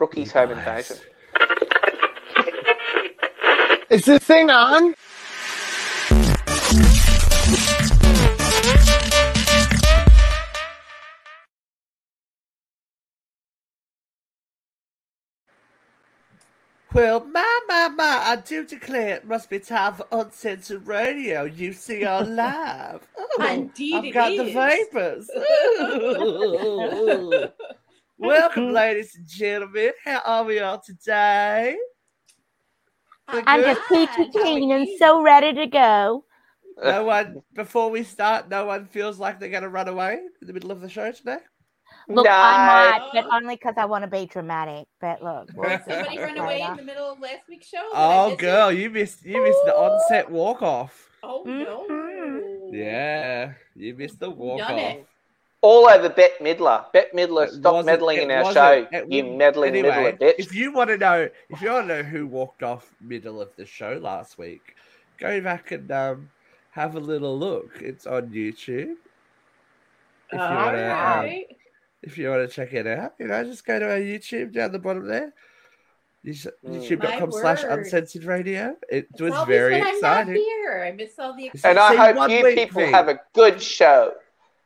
Brookie's home invasion. Is this thing on? Well, my, my, my, I do declare it must be time for Uncensored Radio, UCR Live. Oh, Indeed I've it got the is. vapors. Ooh. Welcome, ladies and gentlemen. How are we all today? We're I'm good? just peachy keen and so ready to go. No one, before we start, no one feels like they're going to run away in the middle of the show today? Look, No. I might, but only because I want to be dramatic. But look, we'll Somebody what run away in the middle of last week's show. Oh, miss it? girl, you missed you missed the onset walk off. Oh no. Mhm. Yeah, you missed the walk done off. It? All over Bette Midler. Bette Midler, It stop meddling in our show. it You wouldn't- meddling anyway, middler bitch. If you want to know, if you want to know who walked off middle of the show last week, go back and um, have a little look. It's on YouTube. If you All want to, um, if you want to check it out, you know, just go to our YouTube down the bottom there. Mm. YouTube.com slash uncensored radio. It was always very when I'm exciting. not here. I miss all the It's and I hope you people thing. have a good show.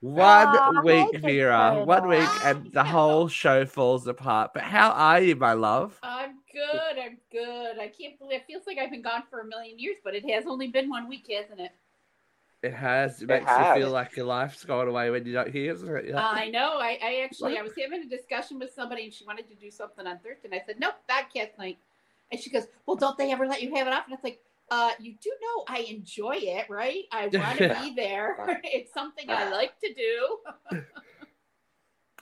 One Oh, week, Vera. Uh, one week, and the whole show falls apart. But how are you, my love? I'm good. I'm good. I can't believe it feels like I've been gone for a million years, but it has only been one week, hasn't it? It has. It It makes has. you feel like your life's gone away when you're not here. Isn't it? You're like, I know. I, I actually I was having a discussion with somebody and she wanted to do something on Thursday. And I said, Nope, podcast night. And she goes, Well, don't they ever let you have it off? And it's like, uh, you do know I enjoy it, right? I want to be there. it's something I like to do.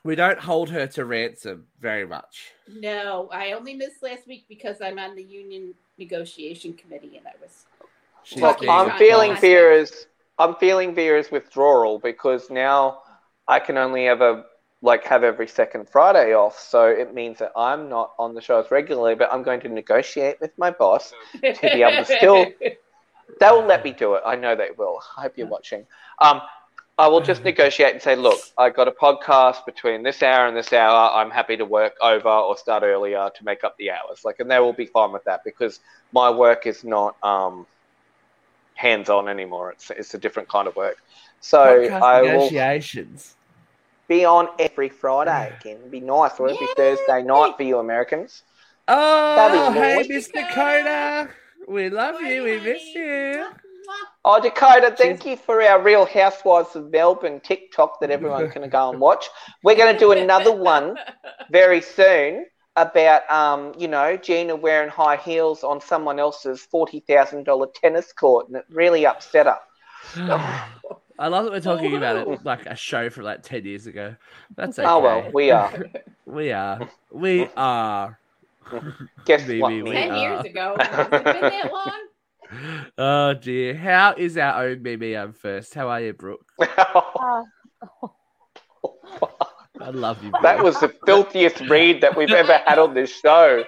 we don't hold her to ransom very much. No, I only missed last week because I'm on the union negotiation committee and I was She's Look, I'm feeling boss. Vera's. I'm feeling Vera's withdrawal because now I can only ever like have every second Friday off. So it means that I'm not on the shows regularly, but I'm going to negotiate with my boss. to be able to still- They will let me do it. I know they will. I hope you're watching. Um, I will just negotiate and say, look, I got a podcast between this hour and this hour. I'm happy to work over or start earlier to make up the hours. Like, and they will be fine with that because my work is not um, hands on anymore. It's it's a different kind of work. So Podcast I will negotiations. Be on every Friday again. It'd be nice, or every Yay! Thursday night for you Americans. Oh, hey. Miss Dakota. Dakota. We love you. We miss you. Oh, Dakota, thank you for our Real Housewives of Melbourne TikTok that everyone can go and watch. We're going to do another one very soon about, um, you know, Gina wearing high heels on someone else's $40,000 tennis court, and it really upset her. I love that we're talking about it like a show from like 10 years ago. That's okay. Oh, well, we are. We are. We are. Guess Maybe what? we Mimi? Ten are. years ago. Has it been that long? Oh, dear. How is our own Mimi I'm first? How are you, Brooke? Uh, I love you. that was the filthiest read that we've ever had on this show.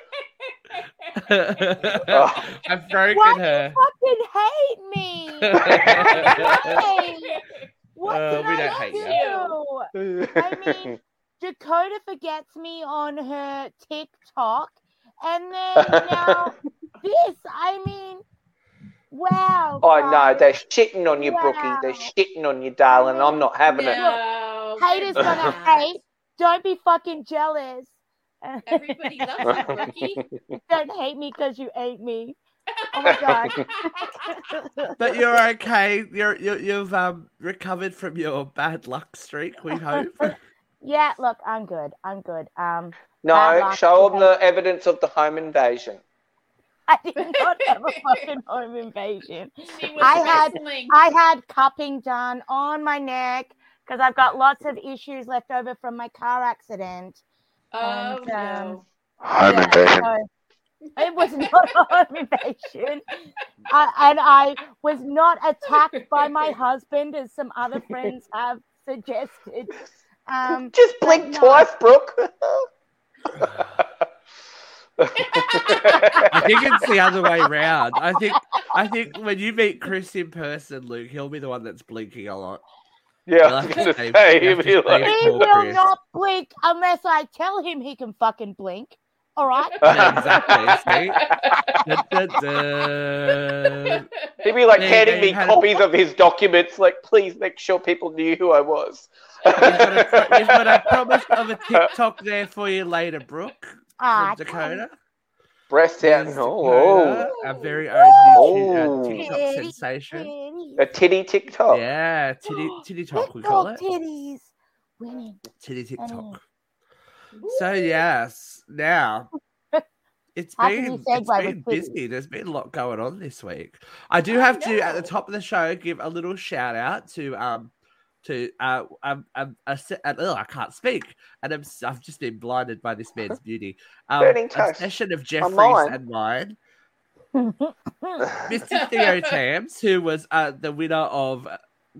Oh. I've broken why her. you fucking hate me? What Uh, did we I don't hate do? I mean, Dakota forgets me on her TikTok, and then now this. I mean, wow. Oh no, they're shitting on you, Brookie. They're shitting on you, darling. I'm not having it. No, haters gonna hate. Don't be fucking jealous. Everybody loves you, Brookie. Don't hate me because you ate me. Oh my god. But you're okay. You're, you're you've um recovered from your bad luck streak. We hope. yeah, look, I'm good. I'm good. Um, No, show them the evidence of the home invasion. I did not have a fucking home invasion. I had- wrestling. I had cupping done on my neck because I've got lots of issues left over from my car accident. Oh and, no. um, Home Yeah, invasion. so it was not a home invasion. I, and I was not attacked by my husband, as some other friends have suggested. Um, Just blink no. twice, Brooke. I think it's the other way round. I think I think when you meet Chris in person, Luke, he'll be the one that's blinking a lot. Yeah, I was going to to say, he'll have be to stay like, will Chris. not blink unless I tell him he can fucking blink. All right. Yeah, exactly. He'd be like They- handing they me had- copies of his documents, like, please make sure people knew who I was. We've got, a, we've got a promise of a TikTok there for you later, Brooke. Ah, From Dakota. Breasts out. There's Oh, Dakota, our very own YouTube, Oh. uh, TikTok Titty, sensation. titty. a titty TikTok. Yeah, titty, titty talk, we call TikTok it. titties. Winning. Titty TikTok. Oh. So yes, now it's How can been you it's segue been with titties? busy. There's been a lot going on this week. I do have to at the top of the show give a little shout out to um to uh a, se- uh, ugh, I can't speak and I'm, I've just been blinded by this man's beauty. Um, Burning a toast. session of Jeffrey's mine. and mine. Mr. Theo Tams, who was uh, the winner of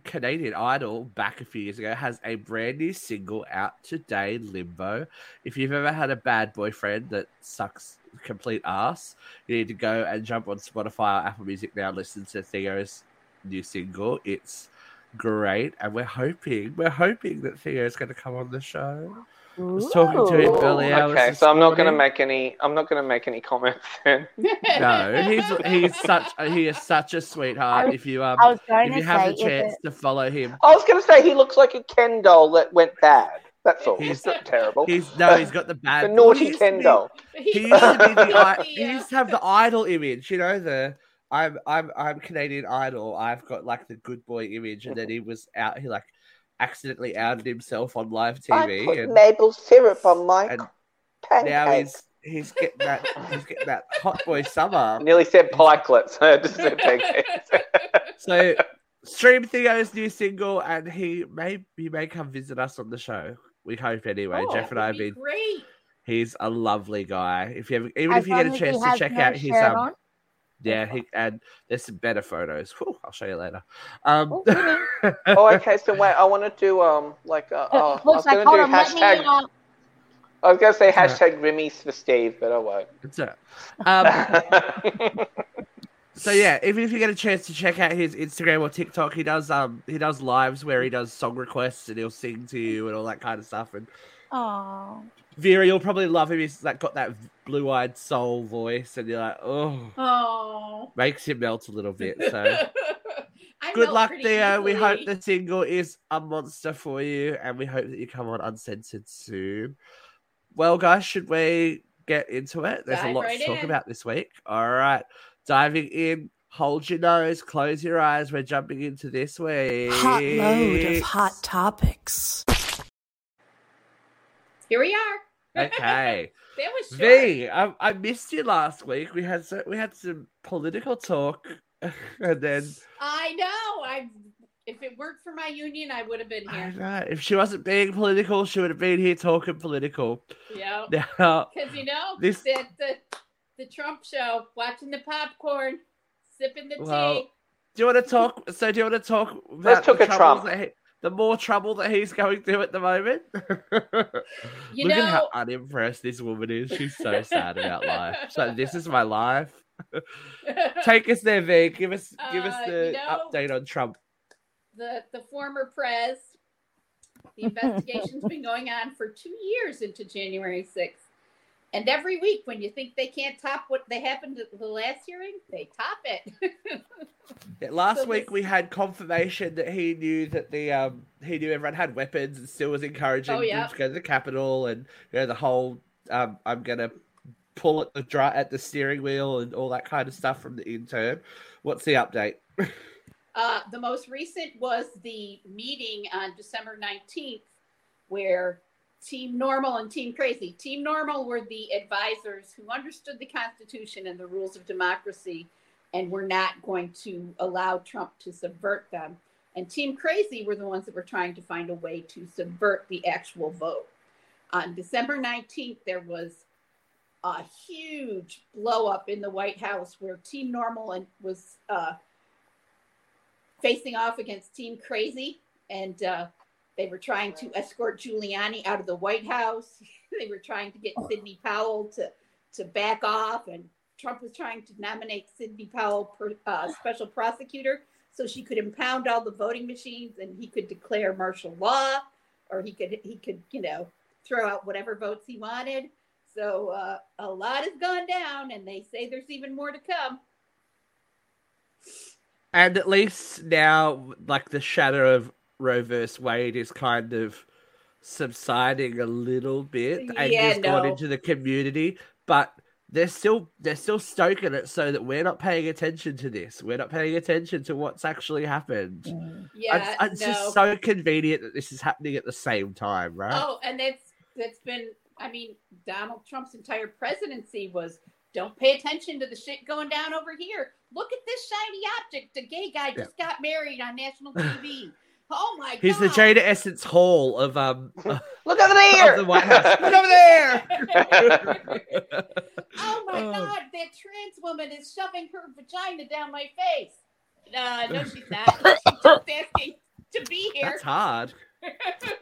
Canadian Idol back a few years ago, has a brand new single out today, Limbo. If you've ever had a bad boyfriend that sucks complete ass, you need to go and jump on Spotify or Apple Music now and listen to Theo's new single. It's great, and we're hoping, we're hoping that Theo is going to come on the show. I was talking to him Ooh. earlier. Yeah, I was okay, so I'm not going to make any. I'm not going to make any comments then. No, he's he's such he is such a sweetheart. I was- if you um I was going if you have say, the chance it, to follow him, I was going to say he looks like a Ken doll that went bad. That's all. He's- He's not terrible. he's no, he's got the the bad The naughty used Ken doll. He used to be the he used to have the idol image, you know the. I'm I'm I'm Canadian Idol. I've got like the good boy image, and then he was out. He like accidentally outed himself on live TV. I TV, put and maple syrup on my and pancake. now he's he's getting that he's getting that hot boy summer. I nearly said pikelets. I just said pancakes. So stream Theo's new single, and he may he may come visit us on the show. We hope anyway. Oh, Jeff and I have be been. great. He's a lovely guy. If you ever, even as if you get a chance to check no out his um, on. Yeah, he and there's some better photos. Whew, I'll show you later. Um, Oh, really? oh, okay. So wait, I want to do um like uh, oh, I was like, going to do on, let me, hashtag. uh, I was going to say Alright. hashtag Rimmy's for Steve, but I won't. it's a- um, so yeah, even if you get a chance to check out his Instagram or TikTok, he does um he does lives where he does song requests and he'll sing to you and all that kind of stuff. And Oh, Vera, you'll probably love him. He's like got that blue-eyed soul voice, and you're like, oh, Oh. makes him melt a little bit. So. Good luck, pretty Theo. We hope the single is a monster for you, and we hope that you come on uncensored soon. Well, guys, should we get into it? There's a lot right to talk in. about this week. All right, diving in. Hold your nose, close your eyes. We're jumping into this week. Hot load of hot topics. Here we are. Okay, That was short. V, I, I missed you last week. We had so, we had some political talk, and then I know. I if it worked for my union, I would have been here. know if she wasn't being political, she would have been here talking political. Yeah. Now, Because you know, This- this the the Trump show, watching the popcorn, sipping the Well, tea. Do you want to talk? So, do you want to talk about Let's talk the a troubles Trump. that he- the more trouble that he's going through at the moment? You Look at how unimpressed this woman is. She's so sad about life. So, this is my life. Take us there, V. Give us, give us Uh, the you know- update on Trump. the the former prez. The investigation's been going on for two years into January 6th. And every week, when you think they can't top what they happened at the last hearing, they top it. Last so week this- we had confirmation that he knew that the um he knew everyone had weapons and still was encouraging Oh, yeah. them to go to the Capitol and you know the whole um I'm gonna pull at the dry at the steering wheel and all that kind of stuff from the intern. What's the update? Uh, the most recent was the meeting on December 19th, where Team Normal and Team Crazy. Team Normal were the advisors who understood the Constitution and the rules of democracy and were not going to allow Trump to subvert them. And Team Crazy were the ones that were trying to find a way to subvert the actual vote. On December 19th, there was a huge blow up in the White House where Team Normal and was uh, facing off against Team Crazy, and uh, they were trying to escort Giuliani out of the White House. they were trying to get Sidney Powell to to back off, and Trump was trying to nominate Sidney Powell per, uh, special prosecutor so she could impound all the voting machines and he could declare martial law, or he could he could you know throw out whatever votes he wanted. So uh, a lot has gone down, and they say there's even more to come. And at least now, like the shadow of Roe versus Wade is kind of subsiding a little bit and Yeah, has gone into the community, but they're still they're still stoking it so that we're not paying attention to this. We're not paying attention to what's actually happened. Mm. Yeah, it's it's no. just so convenient that this is happening at the same time, right? Oh, and that's that's been. I mean, Donald Trump's entire presidency was don't pay attention to the shit going down over here. Look at this shiny object. A gay guy just got married on national TV. Oh my god. He's god! the Jaida Essence Hall of um Look over there. the White House. Look over there. oh my Oh. god! That trans woman is shoving her vagina down my face. Uh, no, she's not. She's just asking to be here. That's hard.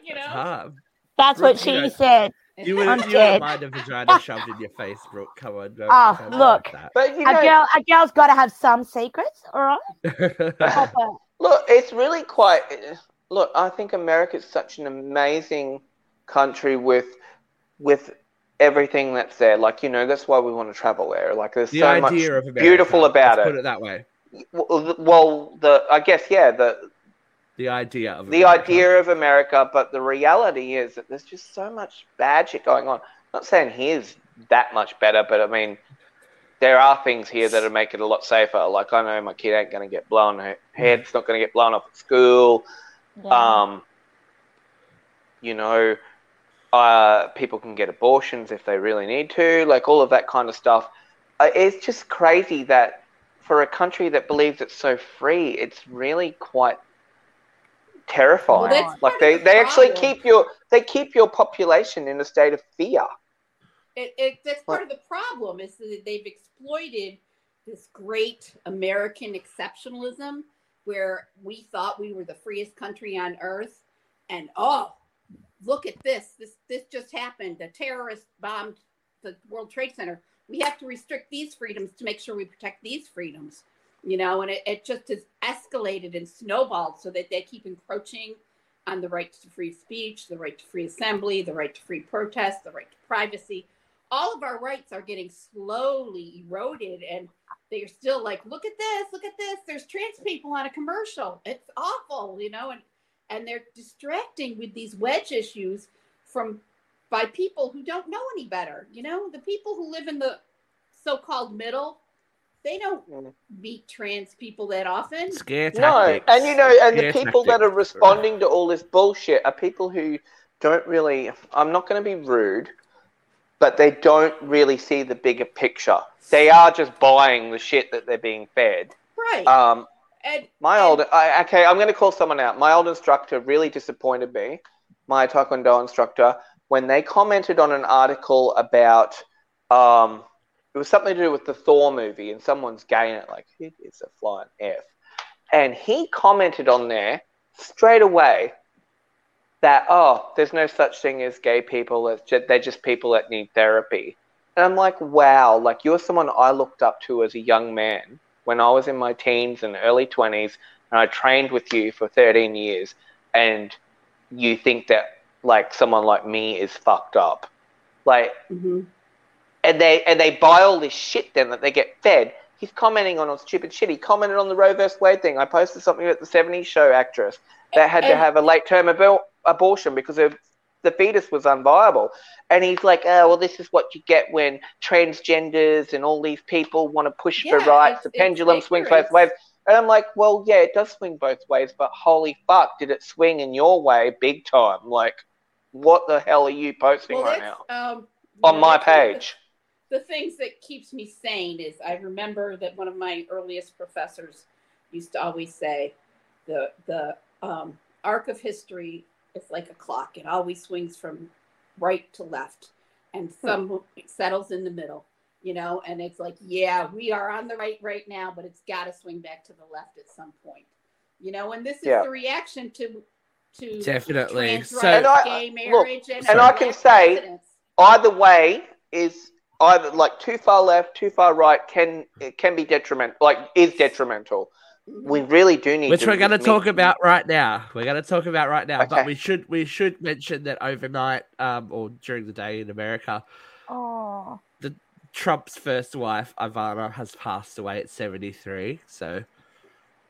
you know. It's hard. That's what she you know- said. You I'm wouldn't, you wouldn't mind a vagina shoved in your face, Brooke. Come on. Don't, Oh, look. like But you A girl, a girl's got to have some secrets, all right? Proper. Look, it's really quite. Look, I think America is such an amazing country with with everything that's there. Like you know, that's why we want to travel there. Like there's the so much America, beautiful about it. Put it that way. Well, well, the I guess yeah, the The idea of the America. idea of America, but the reality is that there's just so much bad shit going on. I'm not saying here's that much better, but I mean, there are things here that make it a lot safer. Like I know my kid ain't going to get blown, her head's not going to get blown off at school. Yeah. Um, you know, uh, people can get abortions if they really need to, like all of that kind of stuff. Uh, it's just crazy that for a country that believes it's so free, it's really quite terrifying. Well, like they, they actually keep your they keep your population in a state of fear. It, it, that's part of the problem is that they've exploited this great American exceptionalism where we thought we were the freest country on earth. And oh look at this. This this just happened. The terrorist bombed the World Trade Center. We have to restrict these freedoms to make sure we protect these freedoms you know? And it, it just has escalated and snowballed so that they keep encroaching on the right to free speech the right to free assembly the right to free protest the right to privacy all of our rights are getting slowly eroded and they're still like look at this look at this. There's trans people on a commercial. It's awful you know and and they're distracting with these wedge issues from by people who don't know any better you know? The people who live in the so-called middle they don't Mm. meet trans people that often. Scare No, and you know, and the Scare people that are responding to all this bullshit are people who don't really. I'm not going to be rude, but they don't really see the bigger picture. They are just buying the shit that they're being fed. right Um, and my And- old, I, okay, I'm going to call someone out. My old instructor really disappointed me. My Taekwondo instructor when they commented on an article about, um, it was something to do with the Thor movie, and someone's gay in it. Like it is a flying f. And he commented on there straight away that oh, there's no such thing as gay people. It's just, they're just people that need therapy. And I'm like, wow, like you're someone I looked up to as a young man when I was in my teens and early 20s, and I trained with you for 13 years, and you think that like someone like me is fucked up, like, Mhm. and they and they buy all this shit then that they get fed. He's commenting on all stupid shit. He commented on the Roe vs Wade thing. I posted something about the 70s show actress that had to have a late term abor- abortion because of the fetus was unviable. And he's like, oh, well, this is what you get when transgenders and all these people want to push for rights. The pendulum swings both ways. And I'm like, well, yeah, it does swing both ways, but holy fuck, did it swing in your way big time? Like, what the hell are you posting well right now um on know, my of the- page? the things that keeps me sane is I remember that one of my earliest professors used to always say the the um, arc of history is like a clock. It always swings from right to left, and hmm. some it settles in the middle. You know, and it's like, yeah, we are on the right right now, but it's got to swing back to the left at some point. You know, and this is Yeah. the reaction to to Definitely. trans So- rights, And I- gay look, and, and I can say- presidents. Either way is either like too far left, too far right can it can be detrimental. Like is detrimental. We really do need which to we're going to need- talk about right now. We're going to talk about right now, Okay. but we should we should mention that overnight um, or during the day in America, Oh, Trump's first wife, Ivana, has passed away at 73. So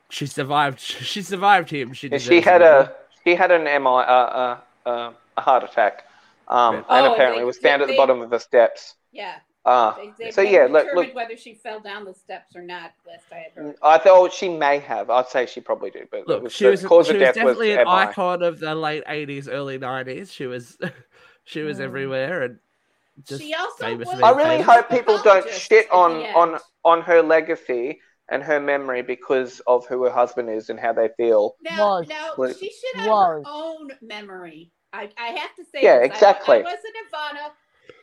she survived. She survived him. She, Yeah, she had it. a she had an MI uh, uh, uh, a heart attack, um, Yeah. and Oh, apparently they- was found at the bottom of the steps. Yeah. Uh, They, they so haven't yeah, look, determined look, whether she fell down the steps or not. Last I had heard. I thought she may have. I'd say she probably did, but Look, was, she was, cause she of was death definitely was an MI. icon of the late 80s, early 90s. She was she was Mm. everywhere and just She also famous was I really hope people don't shit on on on her legacy and her memory because of who her husband is and how they feel. Now, Was. now she should have Was. her own memory. I, I have to say, Yeah, this. Exactly. I, wasn't Ivana.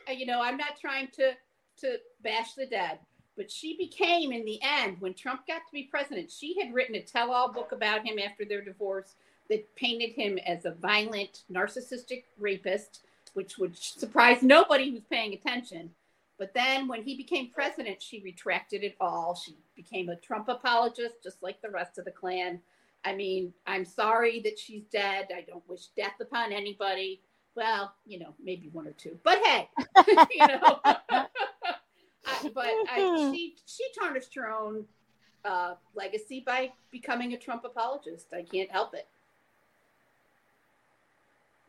uh, You know, I'm not trying to to bash the dead, but she became, in the end, when Trump got to be president, she had written a tell-all book about him after their divorce that painted him as a violent, narcissistic rapist, which would surprise nobody who's paying attention. But then when he became president, she retracted it all. She became a Trump apologist, just like the rest of the Klan. I mean, I'm sorry that she's dead. I don't wish death upon anybody. Well, you know, maybe one or two. But hey, you know. I, but I, she she tarnished her own uh, legacy by becoming a Trump apologist. I can't help it.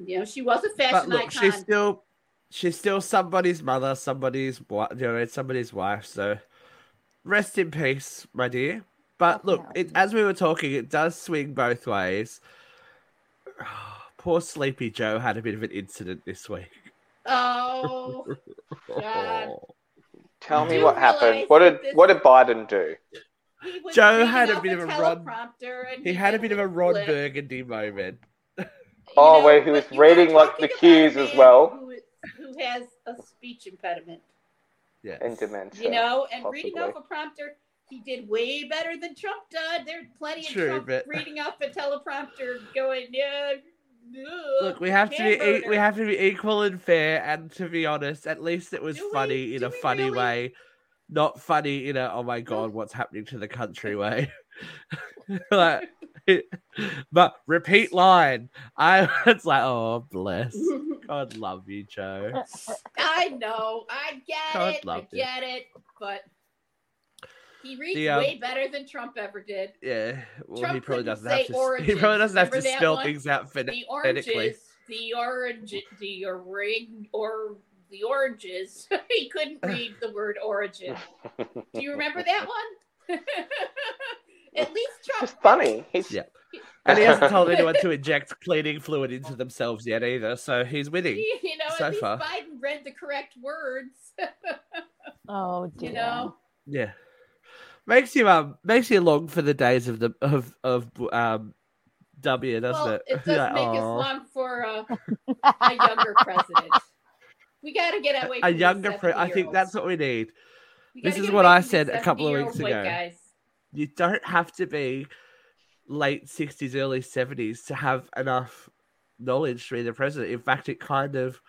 You know, she was a fashion look, icon. she's still she's still somebody's mother, somebody's wi- you know, somebody's wife. So rest in peace, my dear. But look, it, as we were talking, it does swing both ways. Poor Sleepy Joe had a bit of an incident this week. oh, God. Tell me what happened. What did this- what did Biden do? Joe had a bit of a Ron- teleprompter He had a bit of a Rod blip. Burgundy moment. You Oh, know, where he was but you are reading, like, the talking cues as well. Who, is- who has a speech impediment, Yes. And dementia. you know, and reading off a prompter, he did way better than Trump did. There's plenty of True, Trump but- reading off a teleprompter, going, yeah. Look, we have to be e- we have to be equal and fair, and to be honest, at least it was Do we? funny in a funny really? way, not funny in a oh my god, what's happening to the country way. like, but repeat line. I it's like oh bless. God love you, Joe. I know, I get God it, I get it, but he reads The, um, way better than Trump ever did. Yeah, well, he probably doesn't have say to. He probably doesn't have to Remember that spell one? things out phon- the phonetically. oranges, the orange, the orange, or the oranges. he couldn't read the word origin. Do you remember that one? At least Trump. It's funny. He's Yeah. And he hasn't told anyone to inject cleaning fluid into themselves yet either, so he's winning. He, you know, so at least far. Biden read the correct words. Oh dear. you know, Yeah, makes you um makes you long for the days of the of of um W, doesn't well, it? it does like, make us long for uh, a younger president. We got to get away. a younger these pre- I think that's what we need. We this is what I said a couple of weeks ago. Guys. You don't have to be late sixties, early seventies to have enough knowledge to be the president. In fact, it kind of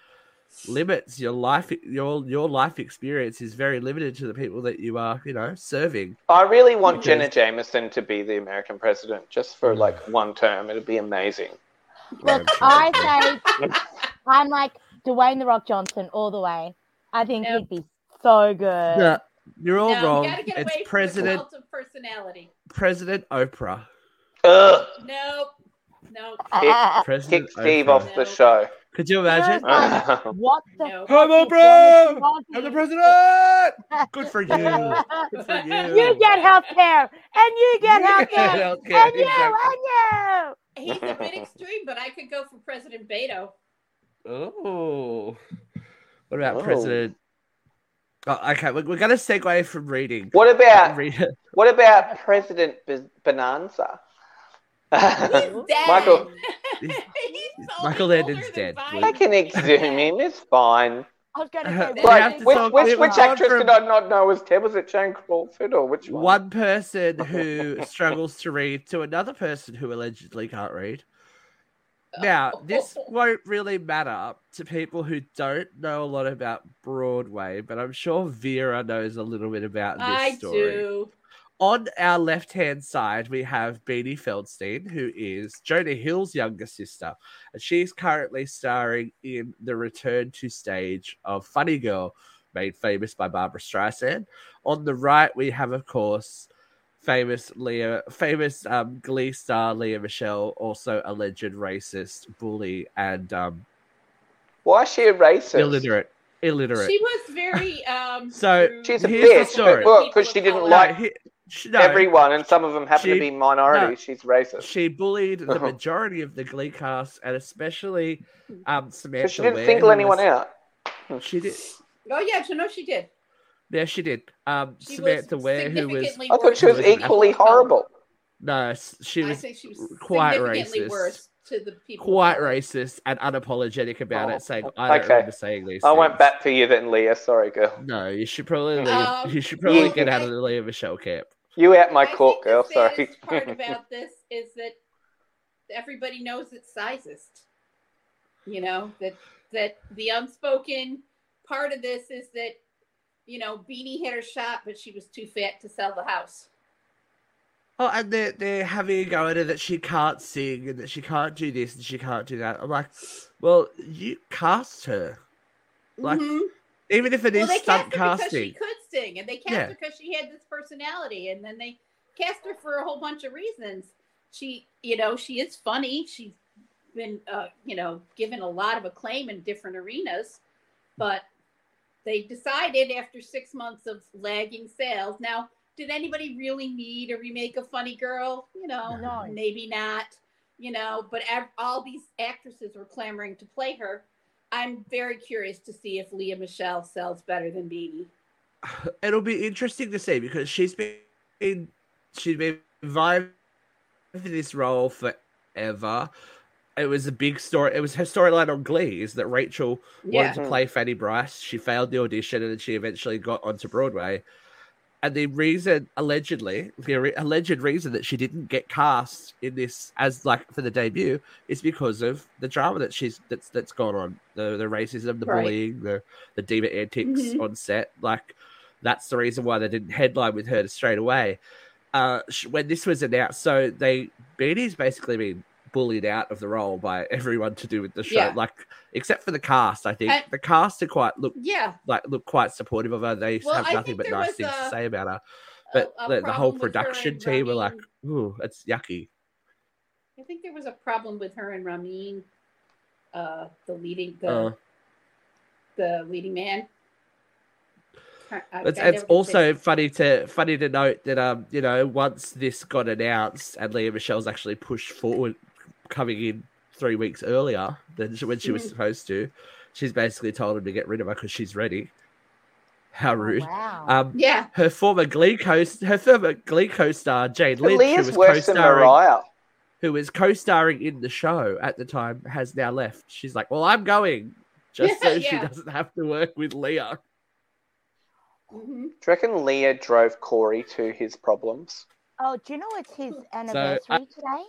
limits your life. Your your life experience is very limited to the people that you are, you know, serving. I really want Because- Jenna Jameson to be the American president just for like mm. one term. It'd be amazing. Look, I say I'm like Dwayne the Rock Johnson all the way. I think Nope. he'd be so good. Yeah, you're all no, wrong. we get It's away President the cult of personality. President Oprah. Ugh, Nope. Nope. kick President Steve Oprah. off the show. Could you imagine? What the No. Come on, fuck bro! I'm the president. Good for you. Good for you. You get health care, and you get health care, healthcare, and you, exactly. and you. He's a bit extreme, but I could go for President Beto. Oh. What about Oh. President? Oh, okay, we're, we're going to segue from reading. What about Read- what about President B- Bonanza? He's dead. Michael- Michael older Landon's dead. Biden. I can exhume him. It's fine. I was going to Uh, say, we what have Like, to which, talk- which, which actress from- did I not know was Ted? Was it Jane Crawford or which one? One person who struggles to read to another person who allegedly can't read. Now, this won't really matter to people who don't know a lot about Broadway, but I'm sure Vera knows a little bit about this I story. do. On our left hand side, we have Beanie Feldstein, who is Jonah Hill's younger sister, and she's currently starring in the return to stage of Funny Girl, made famous by Barbra Streisand. On the right, we have, of course, famous Lea, famous um, Glee star Lea Michele, also alleged racist, bully, and um, Why is she a racist? illiterate. Illiterate. She was very um. So, She's a Here's the bitch. story. Because she didn't People like he- she- no, everyone, and some of them happen She- to be minorities. She's racist. She bullied the Uh-huh. majority of the Glee cast, and especially um, Samantha. So she didn't Ware, single anyone was- out. She did. Oh yeah, so no, she did. Yeah, she did. Um, She Samantha Ware, who was significantly I thought she was worse to the equally people of color. horrible. no, s- she I was think she was quite racist. worse to the people. quite racist and unapologetic about Oh, it, saying, "I don't okay. remember saying these." I won't things." bat for you then, Lea. Sorry, girl. No, you should probably leave. Um, you should probably yeah. get out of the Lea Michele camp. You out my I court, think girl. the Sorry. part about this is that everybody knows it's sizest. You know that that the unspoken part of this is that you know Beanie hit her shot, but she was too fat to sell the house. Oh, and they're they're having a go at her that she can't sing and that she can't do this and she can't do that. I'm like, well, you cast her, Like, Mhm. even if it well, is they stunt cast her because casting. she could sing, and they cast Yeah. her because she had this personality, and then they cast her for a whole bunch of reasons. She, you know, she is funny. She's been, uh, you know, given a lot of acclaim in different arenas, but they decided after six months of lagging sales. Now, did anybody really need a remake of Funny Girl? You know, No. maybe not. You know, but ev- all these actresses were clamoring to play her. I'm very curious to see if Lea Michele sells better than Beanie. It'll be interesting to see because she's been she's been for this role forever. It was a big story. It was her storyline on Glee is that Rachel Yeah. wanted to play Fanny Brice. She failed the audition and then she eventually got onto Broadway. And the reason, allegedly, the re- alleged reason that she didn't get cast in this as like for the debut is because of the drama that she's that's that's gone on the the racism, the Right. bullying, the the diva antics Mhm. on set. Like that's the reason why they didn't headline with her straight away. Uh, when this was announced, so they Beanie's basically been bullied out of the role by everyone to do with the show, Yeah. like except for the cast. I think And- the cast are quite look Yeah. like look quite supportive of her. They Well, have I nothing but nice things to say about her. But a the, the whole problem with her production team were like, "Ooh, it's yucky." I think there was a problem with her and Ramin, uh, the leading the Uh, the leading man. I- I- It's, it's also say- funny to funny to note that um you know once this got announced and Lea Michele's actually pushed forward, coming in three weeks earlier than she- when she was Mhm. supposed to, she's basically told him to get rid of her because she's ready. How Oh, rude! wow. Um, yeah. her former Glee co her former Glee co-star Jane Lynch, who was worse co-starring Mariah. who was co-starring in the show at the time, has now left. She's like, "Well, I'm going." Just so she doesn't have to work with Lea. Hmm Do you reckon Lea drove Cory to his problems? oh, do you know it's his anniversary today?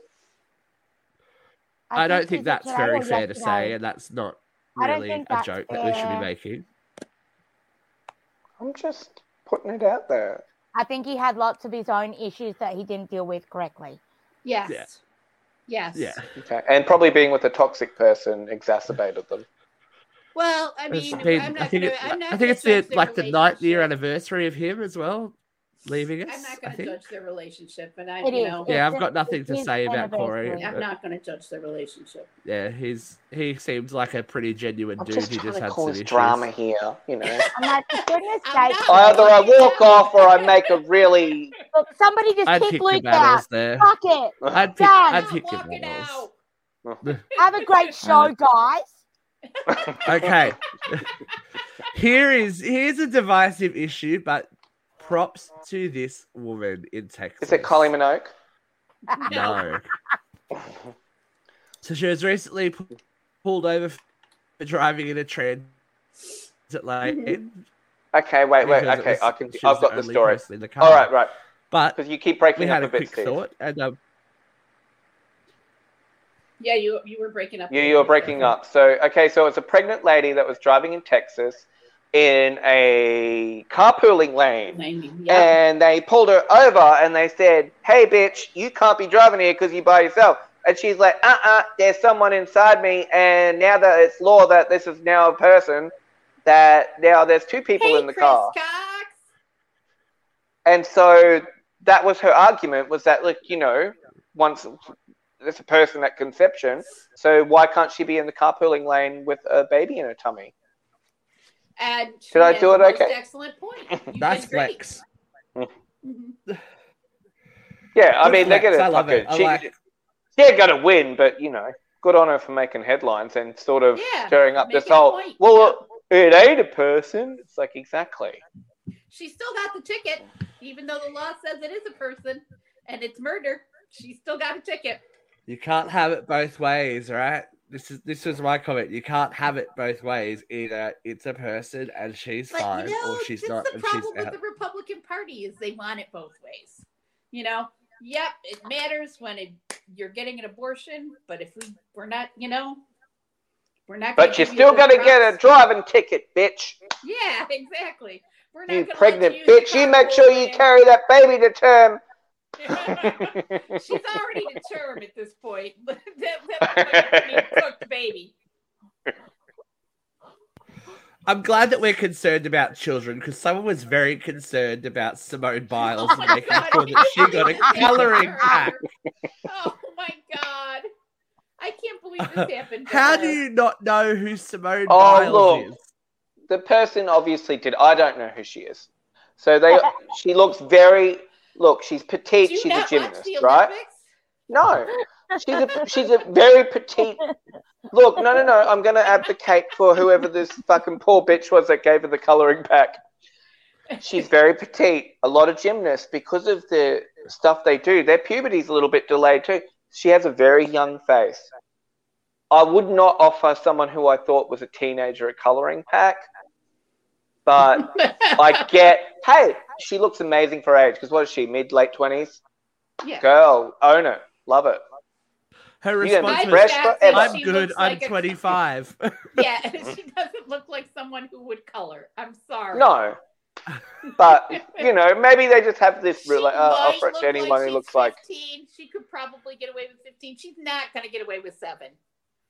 I, don't think that's very or fair to say, and that's not really a that's joke that we should be making. I'm just putting it out there. I think he had lots of his own issues that he didn't deal with correctly. Yes. Yeah. Yes. Yeah, Okay. And probably being with a toxic person exacerbated them. Well, I mean, been- I'm not I think gonna, it, I'm not I think it's the judge like the ninth year anniversary of him as well, leaving us. I'm not going to judge their relationship, and I, It you know, Yeah, I've got nothing to say about Cory. I'm not going to judge their relationship. Yeah, he's he seems like a pretty genuine I'm dude. just He just to had some cause issues. drama here, you know. I'm like, for goodness sake. Either I walk off or I make a really. look, somebody just I'd kick pick Luke out. there. Fuck it. I'd pick. Done. I'd Not pick the walking battles. out. Have a great show, guys. Okay. Here is here's a divisive issue, but props to this woman in Texas. Is it Collie Minogue? No. so she was recently pu- pulled over for driving in a transit lane. Okay, wait, wait. Okay, I can. I've got the story. in the car. All right, right. But Because you keep we breaking had up a a bit, quick Steve. thought, and um, Yeah, you you were breaking up. You, you were breaking up. So, okay, so it's a pregnant lady that was driving in Texas in a carpooling lane. Yeah. And they pulled her over and they said, Hey, bitch, you can't be driving here because you're by yourself. And she's like, Uh uh there's someone inside me. And now that it's law that this is now a person, that now there's two people hey, in the Chris car, Cox. and so that was her argument was that look, you know, once there's a person at conception, so why can't she be in the carpooling lane with a baby in her tummy? And she Did I do it the most okay? Excellent point. You Nice did great. flex. Mhm. Yeah, I Good mean they're gonna I love it. she, like- they're gonna win, but you know, good on her for making headlines and sort of Yeah, stirring up this whole. point, Well, it ain't a person. It's like exactly. She still got the ticket, even though the law says it is a person and it's murder. She still got a ticket. You can't have it both ways, right? This is this was my comment. You can't have it both ways. Either it's a person and she's But fine, you know, or she's that's not the and she's problem with out. the Republican Party is they want it both ways. You know, yep, it matters when it, you're getting an abortion, but if we we're not, you know, we're not. But you're still gonna get a driving ticket, bitch. Yeah, exactly. We're not You pregnant you bitch. You make sure you carry that baby to term. In. She's already to term at this point. that, that like cooked baby. I'm glad that we're concerned about children because someone was very concerned about Simone Biles Oh and making God, sure that she got a colouring pack. Oh my god. I can't believe this happened. How her. do you not know who Simone Oh, Biles look. is? the person obviously did. I don't know who she is. So they, she looks very. Look, she's petite. She's a gymnast, right? No, she's a she's a very petite. Look, no, no, no. I'm going to advocate for whoever this fucking poor bitch was that gave her the coloring pack. She's very petite. A lot of gymnasts, because of the stuff they do, their puberty's a little bit delayed too. She has a very young face. I would not offer someone who I thought was a teenager a coloring pack, but I get. Hey, she looks amazing for age. Because what is she? Mid late twenties. yeah. Girl, own it, love it. Her You gonna response be was, fresh That's forever. "I'm good. I'm like a- 25." Yeah, she doesn't look like someone who would color. I'm sorry. No, but you know, maybe they just have this She rule. Like, uh, might offer it to anyone who she's looks like. 15. She could probably get away with 15. She's not going to get away with seven.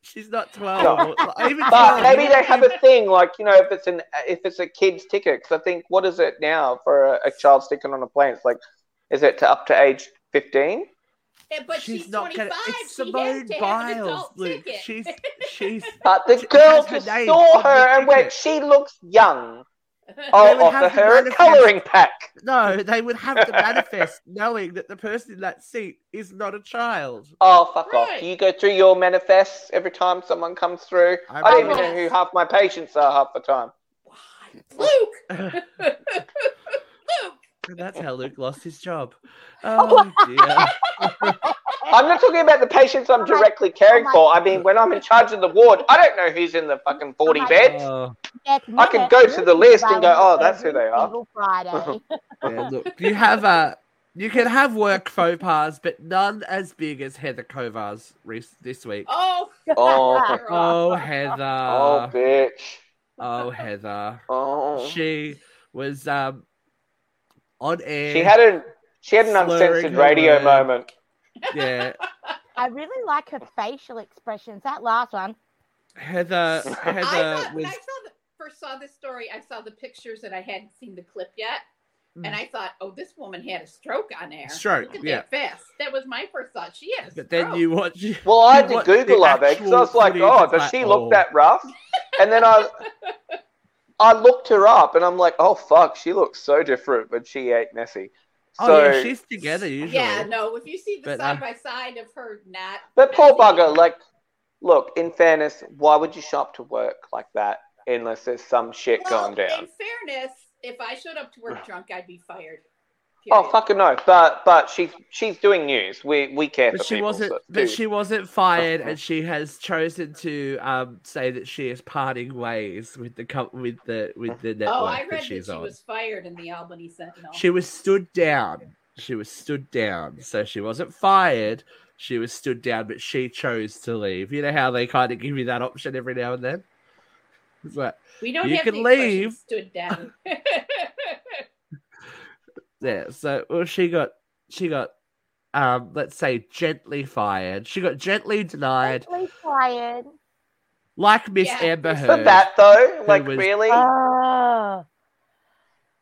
She's not 12. No. or- Even But 12. maybe they have a thing like you know if it's an if it's a kid's ticket because I think what is it now for a, a child's ticket on a plane? It's like is it to up to age fifteen? Yeah, but she's, she's, not gonna. It's she has Simone to have an Biles, adult Luke. ticket. She's she's. But the She girls has who saw her and went, she looks young. Oh, they I'll would offer have the her a colouring pack. No, they would have to manifest knowing that the person in that seat is not a child. Oh fuck off! Right. Do you go through your manifests every time someone comes through? I I don't even know who half my patients are half the time. Luke! And Luke! that's how Luke lost his job. Oh, oh dear. I'm not talking about the patients I'm Oh my- directly caring oh for. I mean, when I'm in charge of the ward, I don't know who's in the fucking 40 my- beds. Oh, I can go to the list and go, "Oh, that's who they are." Friday. yeah, look, you have a. You can have work faux pas, but none as big as Heather Kovar's re- this week. Oh, Oh. Oh, Heather. oh, bitch. Oh, Heather. Oh. She was um on air. She had a she had an uncensored radio words. moment. Yeah. I really like her facial expressions. That last one. Heather I Heather thought, when was I saw the, first saw this story, I saw the pictures and I hadn't seen the clip yet. Mm. And I thought, oh, this woman had a stroke on air. Stroke, Look at yeah. that fast. That was my first thought. She had a but then you watch Well, I you had to Google her because I was like, "Oh, does like, she look oh. that rough?" And then I I looked her up and I'm like, "Oh fuck, she looks so different when she ate Nessie." Oh So, yeah, she's together usually. Yeah, no, if you see the But, side uh, by side of her not. but poor messy- bugger, like, look, in fairness, why would you show up to work like that unless there's some shit well, going down? In fairness, if I showed up to work drunk, I'd be fired. Oh Period. fucking no! But but she's she's doing news. We we care But for she people. wasn't. so- But she wasn't fired, and she has chosen to um, say that she is parting ways with the com- with the with the network Oh, I read that she's she on. was fired in the Albany Sentinel. She was stood down. She was stood down, so she wasn't fired. She was stood down, but she chose to leave. You know how they kind of give you that option every now and then. It's like, we don't you have can leave. Stood down. yeah. So well, she got she got um let's say gently fired. She got gently denied. Gently fired. Like Miss Yeah. Amber For Heard. that though, like was- really? Oh.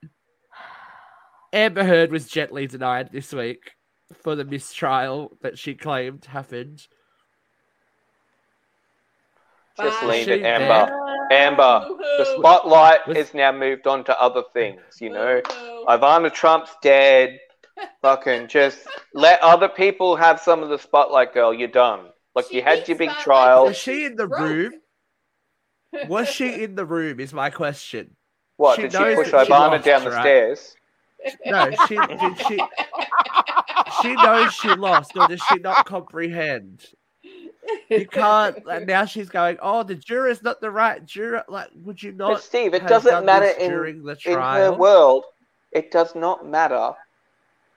Amber Heard was gently denied this week for the mistrial that she claimed happened. Just Bye. leave it, Amber. Amber, the spotlight Was- has now moved on to other things. You know, Woohoo. Ivana Trump's dead. Fucking just let other people have some of the spotlight, girl. You're done. Like She you had needs your big spotlight. trial. Was she in the Broke. room? Was she in the room? Is my question. What she did she knows push that she Ivana lost, down the right? stairs? No, she did she. She knows she lost, or does she not comprehend? You can't. Like, now she's going. Oh, the juror's not the right juror. Like, would you But not? Steve, it have doesn't matter in during the in her trial. world. It does not matter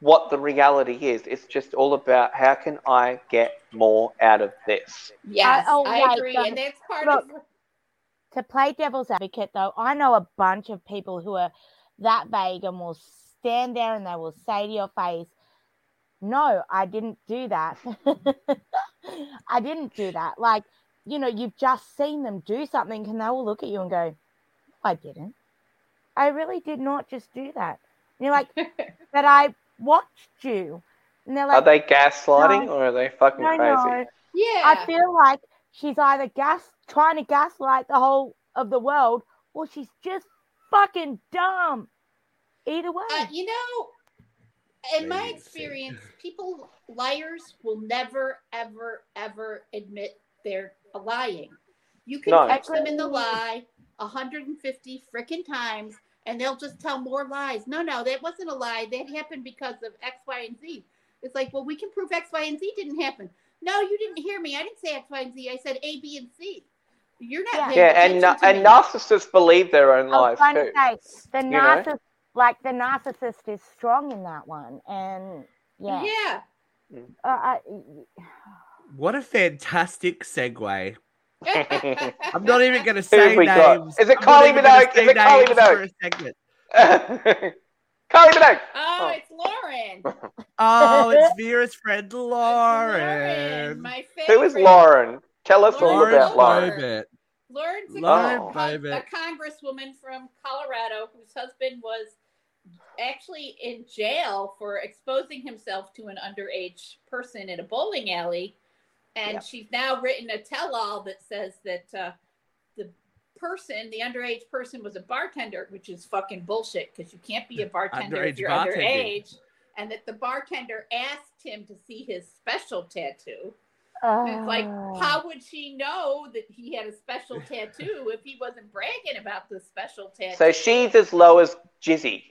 what the reality is. It's just all about how can I get more out of this. Yes, I- oh, I wait, agree, and that's part look, of. to play devil's advocate, though, I know a bunch of people who are that vague and will stand there and they will say to your face, No, I didn't do that. I didn't do that. Like, you know, you've just seen them do something and they will look at you and go, I didn't. I really did not just do that. And you're like, But I watched you. And they're like, Are they gaslighting No. or are they fucking No, crazy? no. Yeah, I feel like she's either gas trying to gaslight the whole of the world or she's just fucking dumb. Either way. Uh, you know, in my experience, people liars will never, ever, ever admit they're lying. You can No. catch them in the lie 150 freaking times, and they'll just tell more lies. No, no, that wasn't a lie. That happened because of X, Y, and Z. It's like, well, we can prove X, Y, and Z didn't happen. No, you didn't hear me. I didn't say X, Y, and Z. I said A, B, and C. You're not. Yeah. paying Yeah, and to and me. narcissists believe their own I was lies too. to say the know? narcissist, like the narcissist, is strong in that one, and yeah, Yeah. Uh, I, What a fantastic segue. I'm not even going to say we got? names. Is it I'm not even gonna Minogue? Is it Kylie names Minogue? for a segment. Kylie Minogue. Oh, Oh. it's Lauren. Oh, it's Vera's friend Lauren, Lauren. my favorite. Who is Lauren? Tell us all about Lauren. Boebert. Lauren's a, Lauren con- a congresswoman from Colorado whose husband was actually in jail for exposing himself to an underage person in a bowling alley. And Yeah. she's now written a tell all that says that uh, the person, the underage person, was a bartender, which is fucking bullshit because you can't be a bartender if you're bartending. underage. And that the bartender asked him to see his special tattoo. uh, It's like, how would she know that he had a special tattoo if he wasn't bragging about the special tattoo? So she's as low as Jizzy.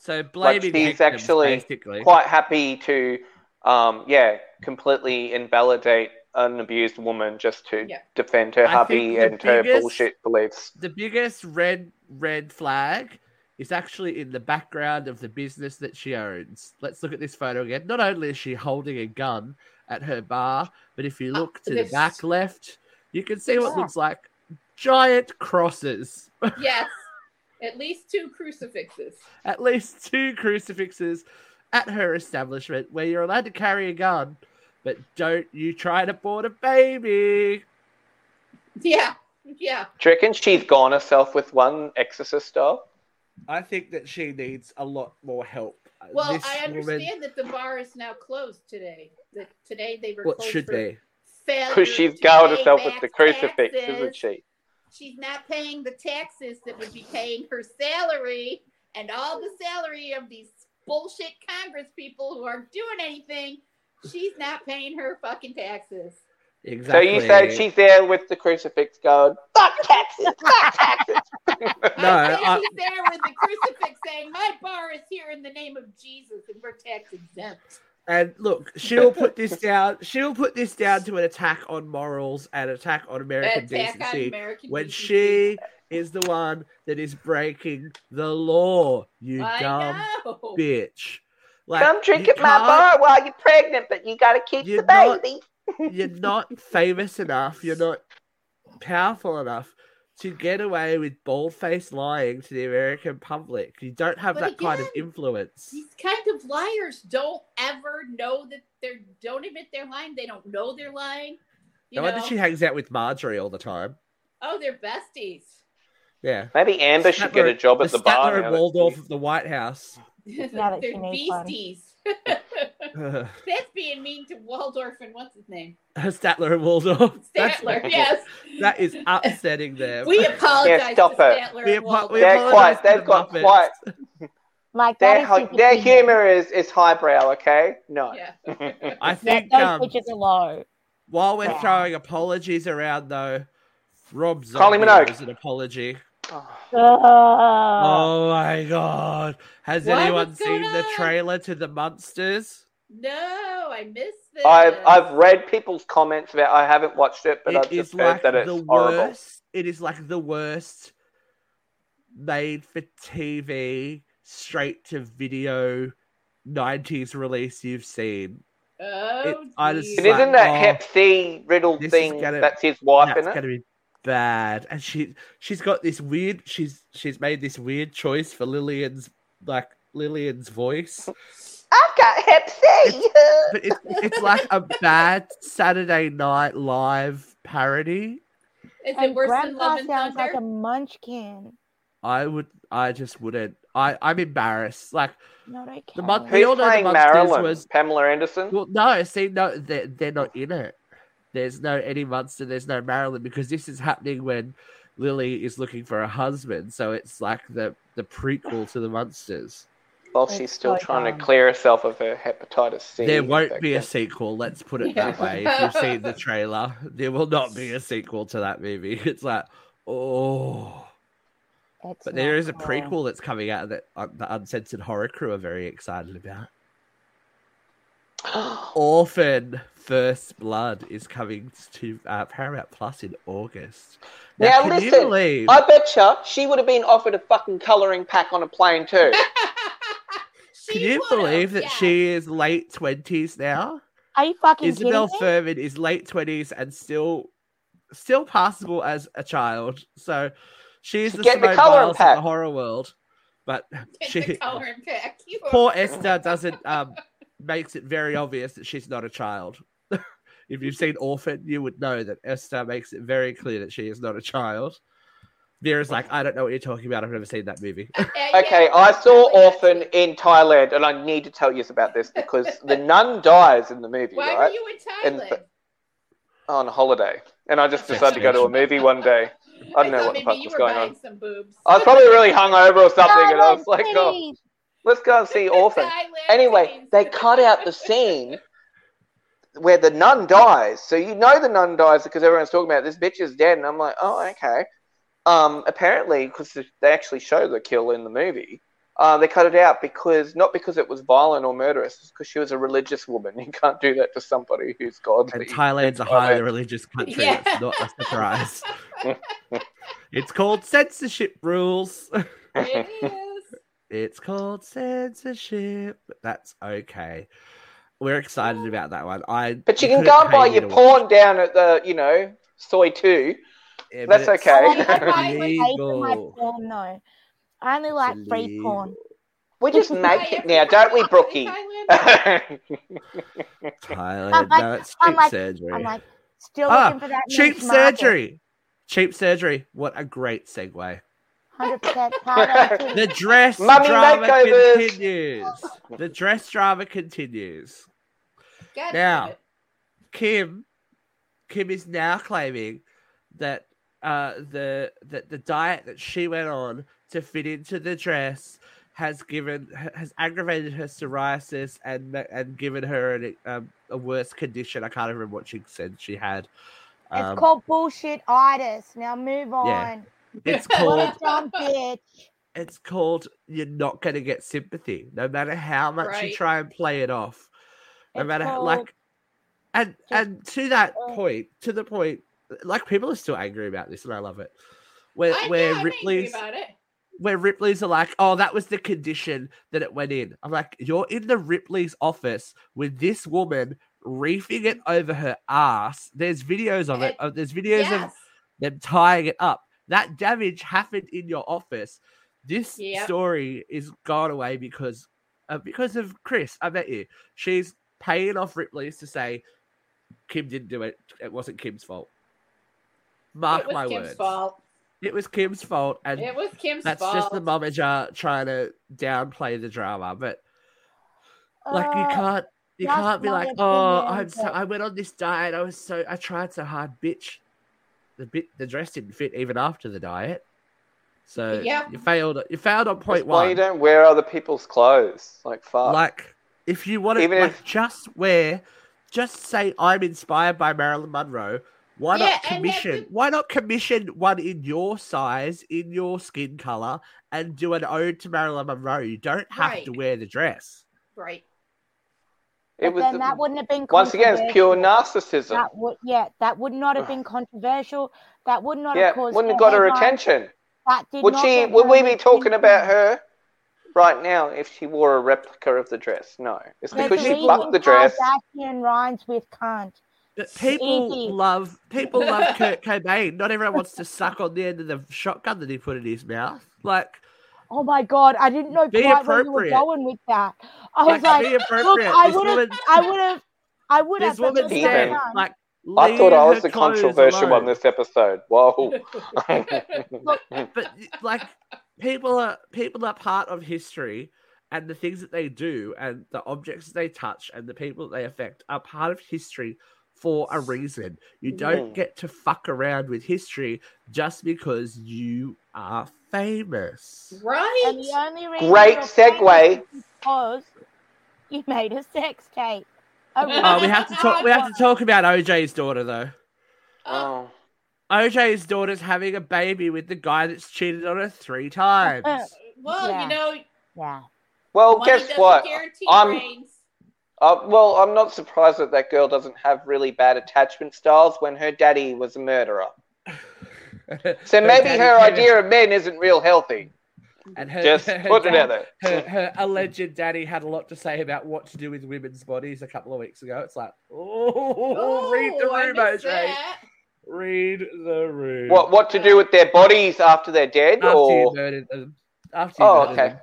So blaming she's actually basically. Quite happy to, um, yeah, completely invalidate an abused woman just to Yeah. defend her I hubby think the and her bullshit beliefs. the biggest red red flag is actually in the background of the business that she owns. Let's look at this photo again. Not only is she holding a gun at her bar, but if you Uh, look to the back left, you can see what Yeah. looks like giant crosses. yes, at least two crucifixes. at least two crucifixes at her establishment where you're allowed to carry a gun, but don't you try to board a baby. Yeah, yeah. Do you reckon she's gone herself with one exorcist style? I think that she needs a lot more help. Uh, well, This I woman- understand that the bar is now closed today. That today they were What closed should for be? failure Because she's to gouged pay herself with the crucifix, taxes. isn't she? She's not paying the taxes that would be paying her salary and all the salary of these bullshit Congress people who aren't doing anything. She's not paying her fucking taxes. Exactly. So you said she's there with the crucifix going, fuck taxes, fuck taxes. No, I think I- there with the crucifix saying, "My bar is here in the name of Jesus, and we're tax exempt." And look, she'll put this down. She'll put this down to an attack on morals and attack on American Attack on decency American when decency. she is the one that is breaking the law. You I dumb know. bitch! Like, Come drink you at my can't- bar while you're pregnant, but you gotta keep You're the not- baby. You're not famous enough. You're not powerful enough to get away with bald-faced lying to the American public. You don't have But that kind of influence. These kind of liars don't ever know that they're don't admit they're lying. They don't know they're lying. You No wonder she hangs out with Marjorie all the time. Oh, they're besties. Yeah. Maybe Amber should get a job at the, bar. Statler now and Waldorf of the White House. Now that they're she needs one. beasties. Statler That's being mean to Waldorf and what's his name? Statler and Waldorf. That's- Statler. Yes. That is upsetting them. We apologize stop to it. Statler We and Waldorf. They're quite. They've got Muppets. quite. Like Their that is their humor is is highbrow. Okay, no. Yeah. I Yeah, think those um, bitches are low. while we're Yeah. throwing apologies around, though, Rob Kylie Zombie Minogue. an apology. Ugh. oh my god! Has What? anyone What's going seen the trailer to the Monsters? No, I missed this. I've I've read people's comments about. I haven't watched it, but It I've just heard like that it's the horrible. worst. It is like the worst made for TV, straight to video, nineties release you've seen. Oh, it- I just- geez. And isn't that Oh, Hep C riddle thing? gonna- that's his wife That's in it. gonna be bad. And she she's got this weird. She's she's made this weird choice for Lillian's like Lillian's voice. I've got Hep C. but it's it's like a bad Saturday Night Live parody. Is it And worse than Grandpa Love and sounds Thunder? like a munchkin. I would, I just wouldn't. I I'm embarrassed. Like Not okay. The mon- We Who's all know the playing Munsters Marilyn? was- Pamela Anderson. Well, no, see, no, they're, they're not in it. There's no Eddie Munster, there's no Marilyn, because this is happening when Lily is looking for a husband. So it's like the, the prequel to the Munsters. Well, It's she's still so trying dumb. to clear herself of her hepatitis C. There won't be a sequel, let's put it that way. If you've seen the trailer, there will not be a sequel to that movie. It's like, oh. It's But there not is a cool. prequel that's coming out that uh, the Uncensored Horror Crew are very excited about. Orphan First Blood is coming to uh, Paramount Plus in August. Now, can you listen, believe? I betcha she would have been offered a fucking colouring pack on a plane too. Can you believe that yeah. she is late twenties now? Are you fucking Isabelle? Fuhrman is late twenties and still still passable as a child. So she's the the Simone Biles of the horror world. But Get she the. Poor Esther doesn't um makes it very obvious that she's not a child. if you've seen Orphan, you would know that Esther makes it very clear that she is not a child. Vera's like, I don't know what you're talking about. I've never seen that movie. Yeah, yeah, Okay, I saw Orphan in Thailand, and I need to tell you about this because the nun dies in the movie, Why right? were you in And- Thailand? On holiday, and I just decided to go to a movie one day. I don't know what the fuck was going on. Some. I was probably really hungover or something, and I was like, Thailand, "Oh, let's go and see Orphan." Anyway, they cut out the scene where the nun dies. So you know the nun dies because everyone's talking about it. this bitch is dead, and I'm like, oh, okay. Um, apparently, because they actually show the kill in the movie, uh, they cut it out because not because it was violent or murderous, because she was a religious woman. You can't do that to somebody who's godly. And Thailand's a highly man. religious country. Yeah. It's not a surprise. it's called censorship rules. It is. It's called censorship. That's okay. We're excited about that one. I But you can go and buy your to watch porn down at the, you know, soy two. It, but That's it's okay. I only my porn though. I only like free illegal. porn. We just make it now, don't we, porn Brookie? Thailand? Thailand, I'm like- no, it's cheap I'm like- surgery. I'm like still Ah, looking for that cheap niche market. surgery. Cheap surgery. What a great segue. 100% The dress Mummy drama makeovers. continues. The dress drama continues. God Now, it. Kim, Kim is now claiming that uh, the that the diet that she went on to fit into the dress has given has aggravated her psoriasis and and given her an, um, a worse condition. I can't remember what she said she had. It's Um, called bullshit itis. Now move on. Yeah. It's called a dumb bitch. it's called you're not going to get sympathy no matter how much you try and play it off no It's matter how, called like and just- and to that uh, point to the point like people are still angry about this and i love it where I, where yeah, ripley's about it. where ripley's are like oh that was the condition that it went in i'm like you're in the ripley's office with this woman reefing it over her ass there's videos of it And- uh, there's videos of them tying it up. That damage happened in your office. This Yep. story is gone away because uh, because of Chris. I bet you she's paying off Ripley's to say Kim didn't do it. It wasn't Kim's fault. Mark my Kim's words. fault. It was Kim's fault, and It was Kim's that's fault. just the momager trying to downplay the drama. But like, you Uh, can't, you can't be my like, oh, I'm so, I went on this diet. I was so, I tried so hard, bitch. The bit, the dress didn't fit even after the diet. So Yeah. you failed. You failed on point That's why you don't wear other people's clothes. Like fuck. Like, if you want to, Even like, if- just wear, just say I'm inspired by Marilyn Monroe. Why Yeah, not commission? the- Why not commission one in your size, in your skin color, and do an ode to Marilyn Monroe? You don't have to wear the dress. right. it but was then the- that wouldn't have been once again, it's pure narcissism. That would, yeah, that would not have been controversial. That would not yeah, have caused. wouldn't have got her attention. That did Would not she? Would we be talking about her right now if she wore a replica of the dress? No, it's because she reason fucked the dress. Kardashian rhymes with cunt. But people love people love Kurt Cobain. Not everyone wants to suck on the end of the shotgun that he put in his mouth. Like, Oh my god, I didn't know Be quite where you were going with that. I was like, be look. I would have, I would have, I would have. this woman Even. said, um, like, I thought leave I was her the controversial alone. one this episode. Whoa. but like people are people are part of history and the things that they do and the objects that they touch and the people that they affect are part of history for a reason you don't Mm. get to fuck around with history just because you are famous Right. And the only reason Great segue. famous is because you made a sex tape. A oh we have to talk we have to talk about oj's daughter though Oh, oh. oj's daughter's having a baby with the guy that's cheated on her three times well, Yeah. you know, Yeah. Well, guess what? I'm- brains. Uh, well, I'm not surprised that that girl doesn't have really bad attachment styles when her daddy was a murderer. So Her maybe her idea of men isn't real healthy. and her, Just her put it out there. her, her alleged daddy had a lot to say about what to do with women's bodies a couple of weeks ago. It's like, oh, read the room, missed OJ. that. Read the room. What what to do with their bodies after they're dead? After you or murdered them. After you oh, murdered okay. them.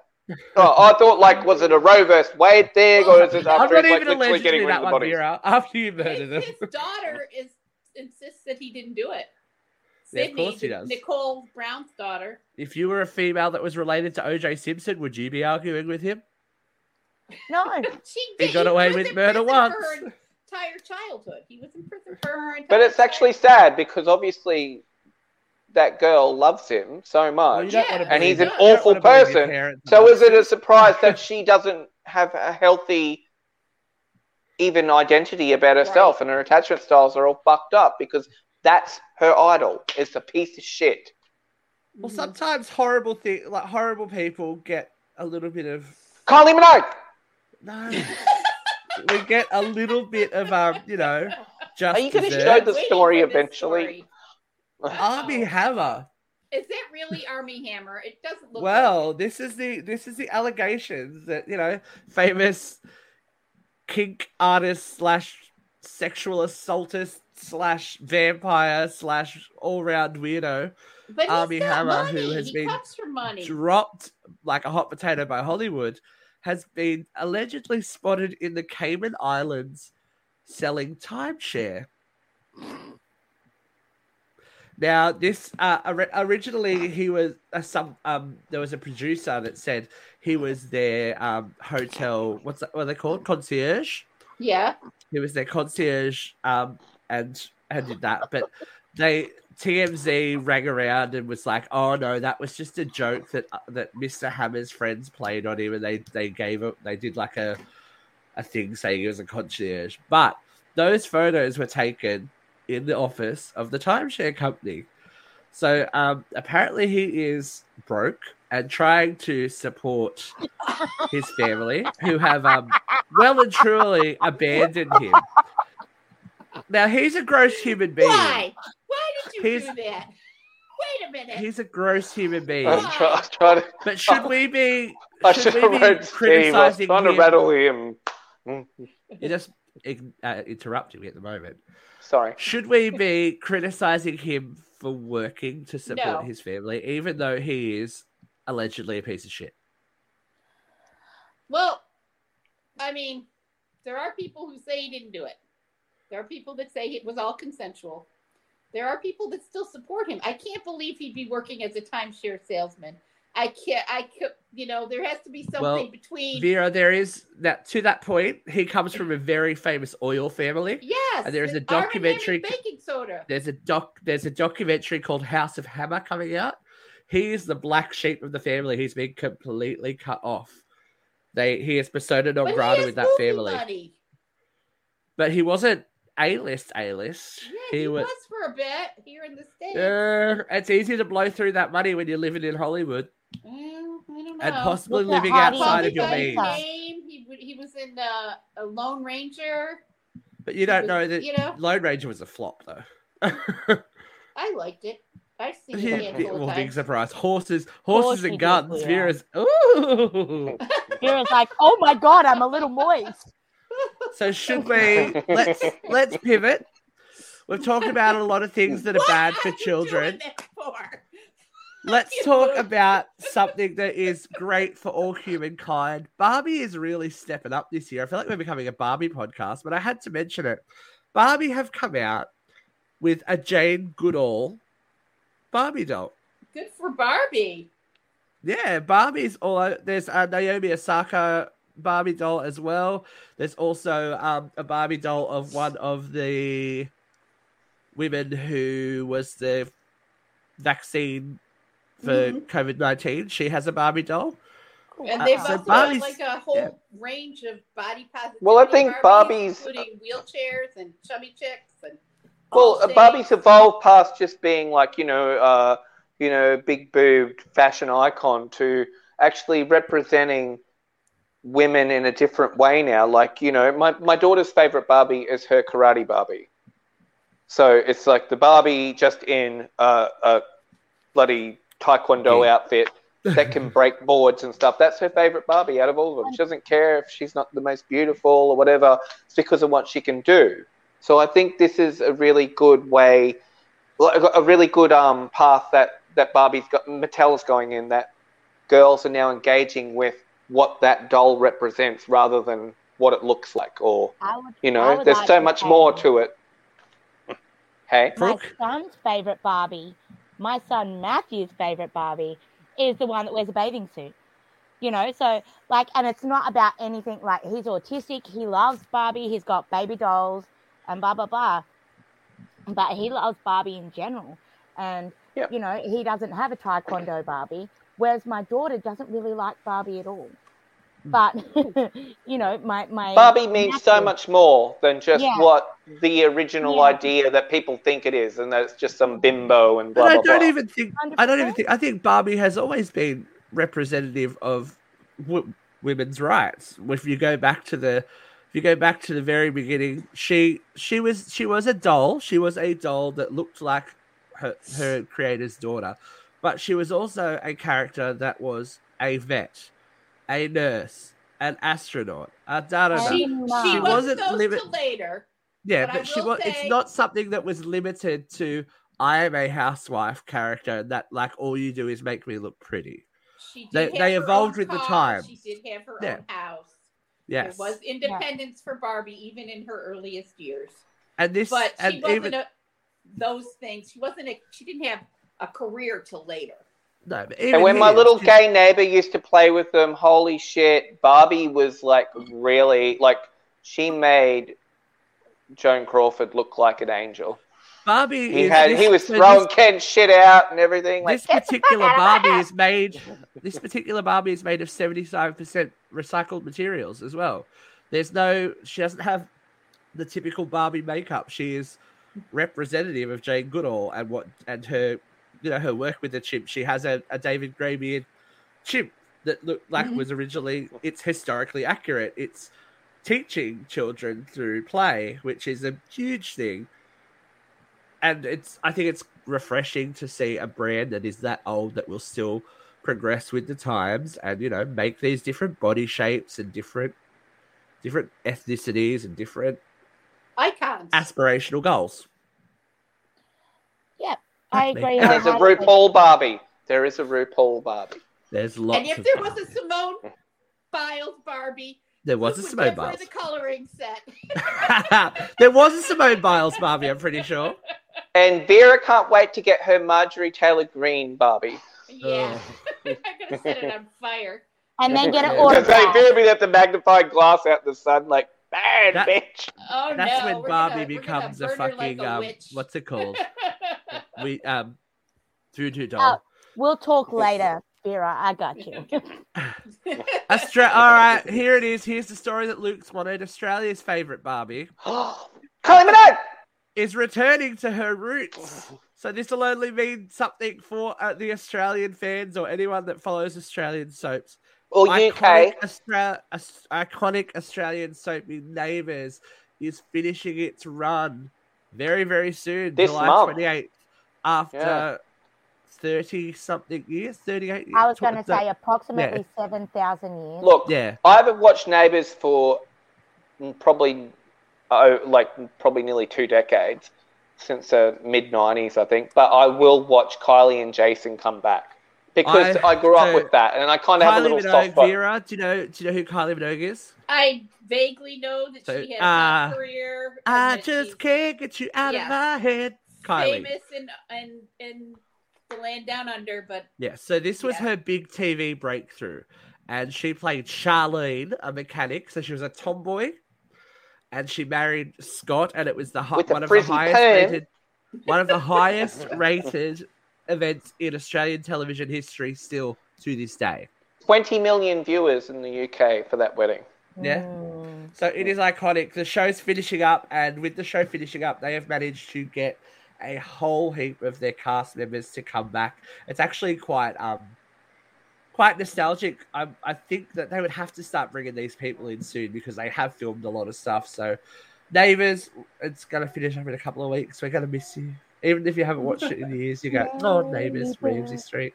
Oh, I thought like was it a Roe versus Wade thing, or is it I'm after not he's like even literally getting allegedly rid that of the one, bodies? Vera. After you murdered them. His, his daughter is insists that he didn't do it. Yeah, of course he does. Nicole Brown's daughter. If you were a female that was related to OJ Simpson, would you be arguing with him? No. She He did- got away was with murder once. Her entire childhood, he was in prison for her. But it's actually sad because obviously that girl loves him so much. don't Yeah. And he's an. Awful wanna believe your person. parents So is it a surprise that she doesn't have a healthy even identity about herself Right. and her attachment styles are all fucked up because that's her idol. It's a piece of shit. Well, sometimes horrible thing, like horrible people, get a little bit of Kylie Minogue! no. we get a little bit of um, you know, just Are you gonna show the story eventually? story. Armie Hammer? Is it really Armie Hammer? It doesn't look. Well, like this is the this is the allegations that you know famous kink artist slash sexual assaultist slash vampire slash all round weirdo. But got Hammer, money. who has he been dropped like a hot potato by Hollywood, has been allegedly spotted in the Cayman Islands selling timeshare. Now, this uh, originally he was uh, some um there was a producer that said he was their um hotel what's that, what are they called? Concierge? Yeah. he was their concierge um and and did that. But they TMZ rang around and was like oh no that was just a joke that uh, that Mr Hammer's friends played on him and they they gave it they did like a a thing saying he was a concierge. But those photos were taken in the office of the timeshare company so um apparently he is broke and trying to support his family who have um well and truly abandoned him. Now he's a gross human being. Why? Why did you He's- do that? Wait a minute. He's a gross human being. I'm, try- I'm trying to. But should we be I should should we have be read Steve. I was criticizing trying to rattle him. You just uh, interrupting me at the moment. Sorry. Should we be criticizing him for working to support No. his family, even though he is allegedly a piece of shit? Well, I mean, there are people who say he didn't do it. There are people that say it was all consensual. There are people that still support him. I can't believe he'd be working as a timeshare salesman. I can't. I could. You know, there has to be something Well, between. Vera, there is that to that point. He comes from a very famous oil family. yes, and a and Arm & Hammer documentary- baking soda. There's a doc. There's a documentary called House of Hammer coming out. He is the black sheep of the family. He's been completely cut off. They he is persona non grata with that family, money. but he wasn't a list. A list. Yeah, he, was, for a bit here in the states. Uh, it's easy to blow through that money when you're living in Hollywood Well, I don't know. and possibly Look living outside of your means. Banks. name, he he was in uh, a Lone Ranger. But you don't was- know that you know? Lone Ranger was a flop, though. I liked it. I've seen it Yeah, handful well, big surprise. Horses, horses and guns. yeah. Vera's. Ooh. Vera's like, oh my god, I'm a little moist. So should we let's let's pivot. We've talked about a lot of things that are bad for children. for? Let's You talk know? about something that is great for all humankind. Barbie is really stepping up this year. I feel like we're becoming a Barbie podcast, but I had to mention it. Barbie have come out with a Jane Goodall Barbie doll. Good for Barbie. Yeah, Barbie's all there's a Naomi Osaka Barbie doll as well. There's also um, a Barbie doll of one of the women who was the vaccine for Mhm. COVID nineteen. She has a Barbie doll. And Uh, they've so also Barbie's- got like a whole yeah. range of body positivity. Well, I think Barbies, Barbie's- including wheelchairs and chubby chicks and. Well, all uh. Barbie's evolved past just being like you know, uh, you know, big boobed fashion icon to actually representing women in a different way now. Like you know, my my daughter's favorite Barbie is her karate Barbie. So it's like the Barbie just in a, a bloody taekwondo Yeah. outfit that can break boards and stuff. That's her favorite Barbie out of all of them. She doesn't care if she's not the most beautiful or whatever. It's because of what she can do. So I think this is a really good way, a really good um, path that that Barbie's got, Mattel's going in. That girls are now engaging with what that doll represents rather than what it looks like, or would, you know, there's like so much more to it. Hey, My Brooke? son's favorite Barbie, my son Matthew's favorite Barbie, is the one that wears a bathing suit. You know, so like, and it's not about anything like he's autistic. He loves Barbie. He's got baby dolls and blah blah blah. But he loves Barbie in general, and Yep. you know he doesn't have a taekwondo Barbie. Whereas my daughter doesn't really like Barbie at all. Mm. But you know, my my Barbie means so much more than just Yeah. what the original Yeah. idea that people think it is, and that it's just some bimbo and blah But I blah don't blah. even think I don't even think I think Barbie has always been representative of w- women's rights. If you go back to the if you go back to the very beginning, she she was she was a doll. She was a doll that looked like her her creator's daughter, but she was also a character that was a vet, a nurse, an astronaut, a da da da. She, she She wasn't wasn't those limit- till later. Yeah, But but she was. Say... It's not something that was limited to. I am a housewife character that, like, all you do is make me look pretty. She did They- they evolved own with the time. She did have her Yeah. own house. Yes, There was independence for Barbie even in her earliest years. and this, But and she wasn't even a, those things. She wasn't a. She didn't have a career till later. No, And when my little gay neighbor used to play with them, holy shit, Barbie was like really like she made Joan Crawford look like an angel. Barbie, He had this, he was throwing Ken's shit out and everything. Like this particular Barbie is made. This particular Barbie is made of seventy-five percent recycled materials as well. There's no. She doesn't have the typical Barbie makeup. She is representative of Jane Goodall and what and her, you know, her work with the chimp. She has a, a David Greybeard chimp that looked like Mhm. was originally. It's historically accurate. It's teaching children through play, which is a huge thing. And it's. I think it's refreshing to see a brand that is that old that will still progress with the times and you know make these different body shapes and different different ethnicities and different Icons. aspirational goals. I agree. and there's a. RuPaul Barbie. There is a RuPaul Barbie. There's lots. and if of there was a Simone Biles Barbie, there was a Simone Biles. the coloring set. there was a Simone Biles Barbie. I'm pretty sure. And Vera can't wait to get her Marjorie Taylor Greene Barbie. Yeah. I'm gonna set it on fire. And then get an Yeah. Because they autograph. Vera be at the magnifying glass out in the sun, like, bad That- bitch. Oh That's no. when we're Barbie gonna- becomes a fucking like a um, what's it called? we um, voodoo doll. Oh. We'll talk later, Vera. I got you. Austra- all right, here it is. Here's the story that Luke's wanted. Australia's favorite Barbie Kylie Minogue! is returning to her roots. So this will only mean something for uh, the Australian fans or anyone that follows Australian soaps. Or UK. Iconic, Austra- Aus- iconic Australian soap in Neighbours is finishing its run very, very soon. This July month. 28th. After Yeah. 30 something years, 38 years. I was going to say approximately 7,000 years. Look, Yeah. I haven't watched Neighbours for probably, oh, like probably nearly two decades, since the mid '90s, I think. But I will watch Kylie and Jason come back because I- I, grew up so, with that, and I kind of have a Kylie little soft spot. Vera, do you know? Do you know who Kylie Minogue is? I vaguely know that So, she had a uh, career. I just she's can't get you out Yeah. of my head, Kylie. famous in in in the land down under, but Yeah. So this was Yeah. her big TV breakthrough, and she played Charlene, a mechanic. So she was a tomboy, and she married Scott, and it was the With one of the highest perm. rated, one of the highest rated events in Australian television history, still to this day. 20 million viewers in the UK for that wedding. Yeah. Mm. So it is iconic. The show's finishing up, and with the show finishing up, they have managed to get a whole heap of their cast members to come back. It's actually quite um quite nostalgic. I, I think that they would have to start bringing these people in soon because they have filmed a lot of stuff. So, neighbors, it's gonna finish up in a couple of weeks. We're gonna miss you, even if you haven't watched it in years. You go, oh, neighbors, Ramsay Street.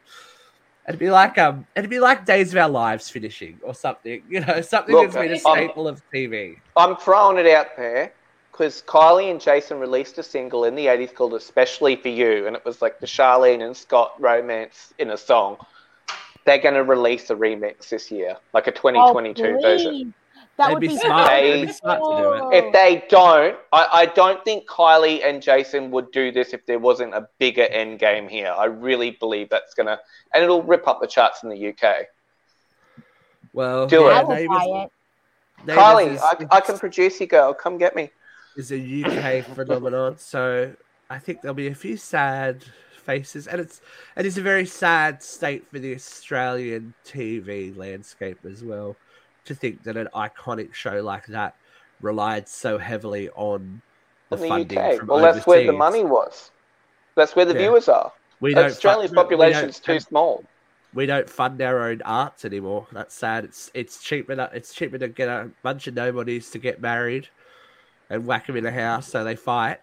It'd be like um, it'd be like Days of Our Lives finishing or something. You know, something Look, that's been a staple of TV. I'm throwing it out there because Kylie and Jason released a single in the 80s called Especially for You, and it was like the Charlene and Scott romance in a song. They're going to release a remix this year, like a 2022 Oh, version. Please. That They'd would be be, smart. They'd be smart to do it. If they don't, I, I don't think Kylie and Jason would do this if there wasn't a bigger end game here. I really believe that's going to, and it'll rip up the charts in the UK. Well, Do I it. will Neighbours- buy it. Kylie, is, I, I can produce you, girl. Come get me. is a UK phenomenon, so I think there'll be a few sad faces, and it's it is a very sad state for the Australian TV landscape as well. To think that an iconic show like that relied so heavily on the, the funding UK. from Well, that's where the money was. That's where the Yeah. viewers are. We don't Australia's fund- we population is don't- too small. we don't fund our own arts anymore. That's sad. It's it's cheaper. To, it's cheaper to get a bunch of nobodies to get married and whack them in a house so they fight,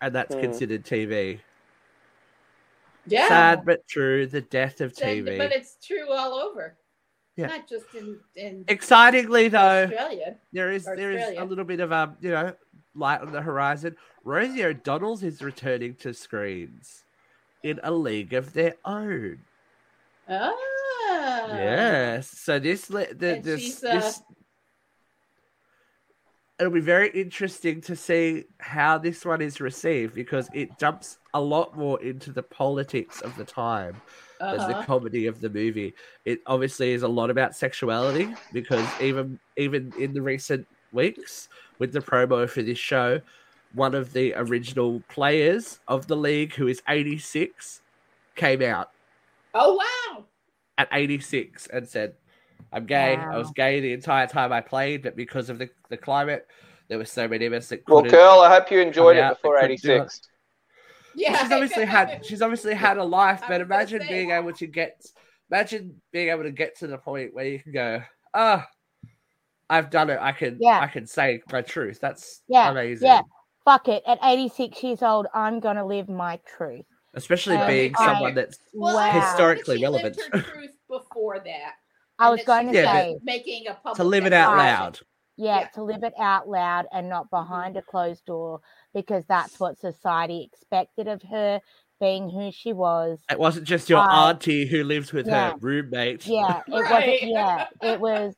and that's Mm. considered TV. yeah, Sad but true. The death of And- TV. but it's true all over. Yeah. Not just in in Excitingly though, Australia. there is there is a little bit of um you know light on the horizon. Rosie O'Donnell's is returning to screens in a league of their own. Ah. Yes. So this the, And this uh, this it'll be very interesting to see how this one is received because it jumps a lot more into the politics of the time as the Uh-huh. comedy of the movie. It obviously is a lot about sexuality because even even in the recent weeks with the promo for this show, one of the original players of the league who is 86 came out Oh wow. at 86 and said, I'm gay. I was gay the entire time I played, but because of the, the climate, there were so many of us that Well, couldn't. girl, I hope you enjoyed it before they couldn't do it. 86. Yeah. She's obviously had she's obviously had a life, but imagine say. being able to get imagine being able to get to the point where you can go, ah, I've done it. I can Yeah. I can say my truth. That's Yeah, amazing. yeah. Fuck it. At 86 years old, I'm going to live my truth. Especially Um, being I- someone that's Well, Wow. I Historically she relevant. Lived her truth before that. I was going to Yeah, say, making a public to live it out loud. yeah, Yeah. to live it out loud and not behind a closed door because that's what society expected of her, being who she was. It wasn't just your Uh, auntie who lives with yeah. her roommate. Yeah, it Right. wasn't. Yeah, it was.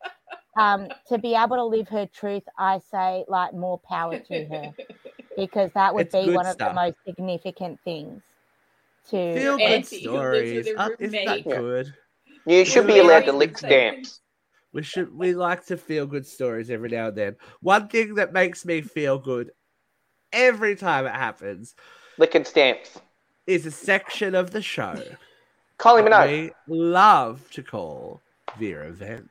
Um, to be able to live her truth, I say, like more power to her. because that would It's be good one of the most significant things to Feel good Auntie who lives with stories. Uh, isn't that good? You should be allowed to lick stamps. We should we like to feel good stories every now and then. One thing that makes me feel good every time it happens Licking stamps. is a section of the show that Minogue. we love to call Vera Vent.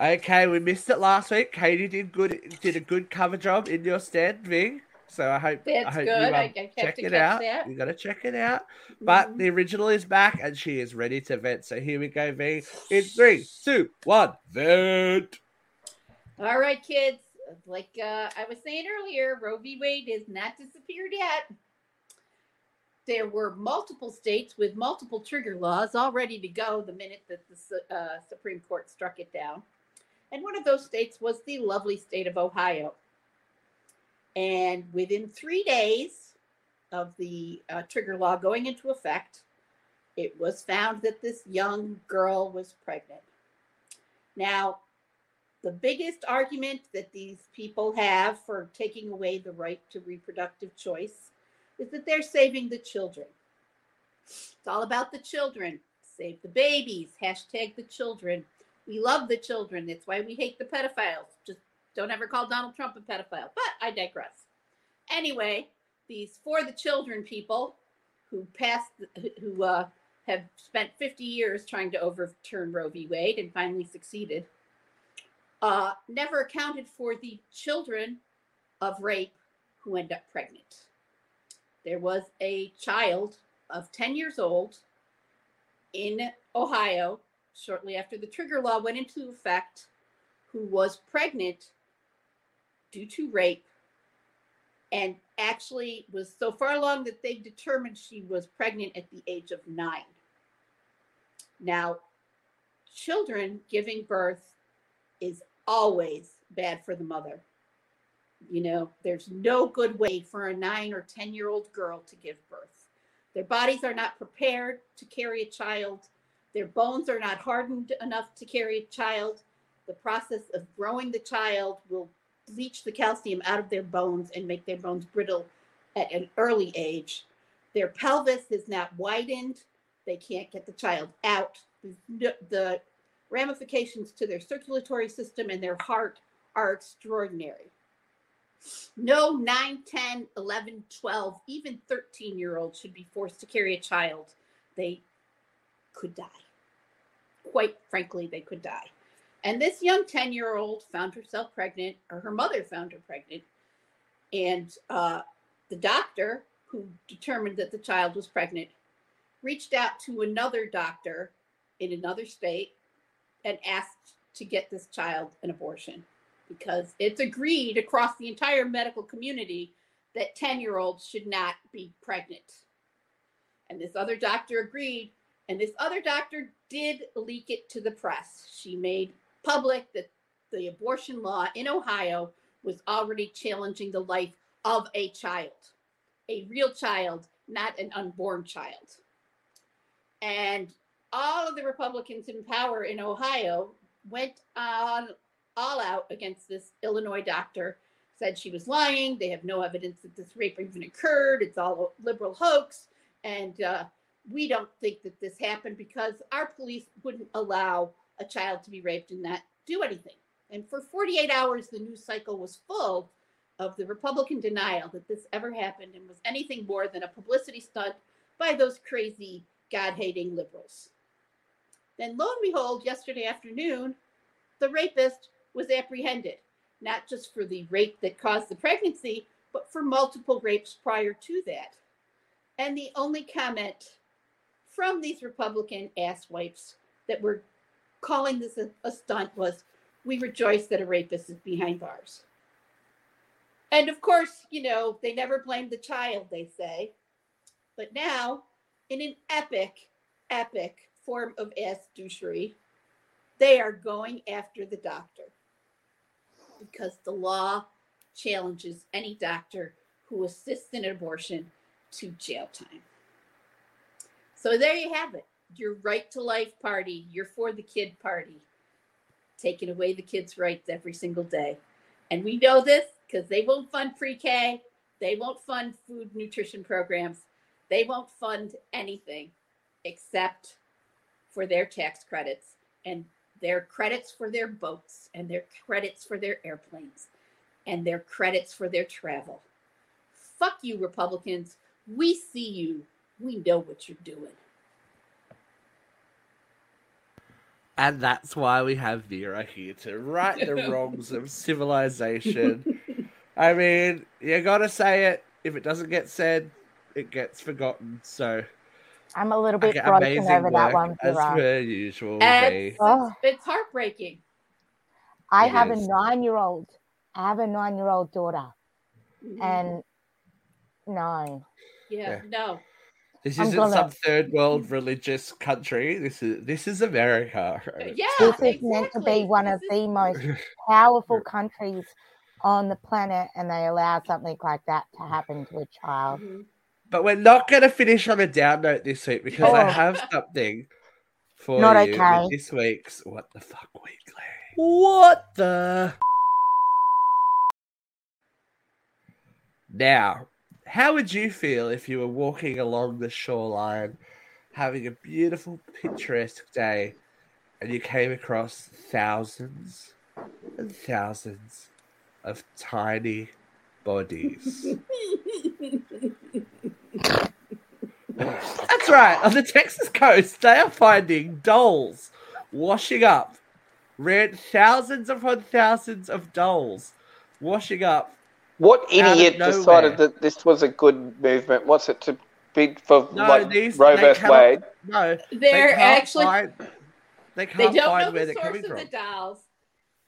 Okay, we missed it last week. Katie did good did a good cover job in your stand, Ving. So I hope I hope good. you um, I- I check to it out. that. You gotta check it out. But Mhm. the original is back and she is ready to vent. So here we go, V. In three, two, one, vent. All right, kids. Like uh, I was saying earlier, Roe v. Wade has not disappeared yet. There were multiple states with multiple trigger laws all ready to go the minute that the uh, Supreme Court struck it down. And one of those states was the lovely state of Ohio. And within three days of the uh, trigger law going into effect, it was found that this young girl was pregnant. Now, the biggest argument that these people have for taking away the right to reproductive choice is that they're saving the children. It's all about the children. Save the babies. Hashtag the children. We love the children. That's why we hate the pedophiles. Just don't ever call Donald Trump a pedophile. But I digress. Anyway, these for the children people who passed, who uh, have spent 50 years trying to overturn Roe v. Wade and finally succeeded uh, never accounted for the children of rape who end up pregnant. There was a child of 10 years old in Ohio shortly after the trigger law went into effect who was pregnant due to rape and actually was so far along that they determined she was pregnant at the age of nine. Now, children giving birth is always bad for the mother. You know, there's no good way for a nine or 10 year old girl to give birth. Their bodies are not prepared to carry a child, their bones are not hardened enough to carry a child. The process of growing the child will leach the calcium out of their bones and make their bones brittle at an early age. Their pelvis is not widened. They can't get the child out. The, ramifications to their circulatory system and their heart are extraordinary. No 9, 10, 11, 12, even 13 year old should be forced to carry a child. They could die. Quite frankly, they could die. And this young 10 year old found herself pregnant, or her mother found her pregnant. And uh, the doctor who determined that the child was pregnant reached out to another doctor in another state and asked to get this child an abortion because it's agreed across the entire medical community that 10 year olds should not be pregnant. And this other doctor agreed. And this other doctor did leak it to the press. She made public that the abortion law in Ohio was already challenging the life of a child, a real child, not an unborn child. And all of the Republicans in power in Ohio went on all out against this Illinois doctor, said she was lying. They have no evidence that this rape even occurred. It's all a liberal hoax. And uh, we don't think that this happened because our police wouldn't allow a child to be raped and not do anything. And for 48 hours, the news cycle was full of the Republican denial that this ever happened and was anything more than a publicity stunt by those crazy, God hating liberals. Then, lo and behold, yesterday afternoon, the rapist was apprehended, not just for the rape that caused the pregnancy, but for multiple rapes prior to that. And the only comment from these Republican asswipes that were calling this a, a stunt was, We rejoice that a rapist is behind bars. And of course, you know, they never blamed the child, they say. But now, in an epic, epic form of ass douchery, they are going after the doctor because the law challenges any doctor who assists in an abortion to jail time. So there you have it. Your right to life party, your for the kid party, taking away the kids' rights every single day. And we know this because they won't fund pre K, they won't fund food nutrition programs, they won't fund anything except for their tax credits and their credits for their boats and their credits for their airplanes and their credits for their travel. Fuck you, Republicans. We see you. We know what you're doing. And that's why we have Vera here to right the wrongs of civilization. I mean, you gotta say it. If it doesn't get said, it gets forgotten. So I'm a little bit okay, broken over that work, one, as Vera. per usual. And Oh. it's heartbreaking. I It have is. a nine year old. I have a nine year old daughter. Mm. And no. yeah, Yeah. no. This I'm isn't gonna- some third world religious country. This is this is America. Yeah, This is meant to be one of This the most powerful countries on the planet, and they allow something like that to happen to a child. Mhm. But we're not going to finish on a down note this week because I Oh. have something for Not you okay. in this week's What the Fuck Weekly. What the? Now, how would you feel if you were walking along the shoreline, having a beautiful, picturesque day, and you came across thousands and thousands of tiny bodies? That's right. On the Texas coast, they are finding dolls washing up. Red thousands upon thousands of dolls washing up. What idiot decided that this was a good movement? What's it to bid for No, like these Roe they versus Wade? No, They're they actually find, they they can't don't find know where the they're source coming of from. the dolls.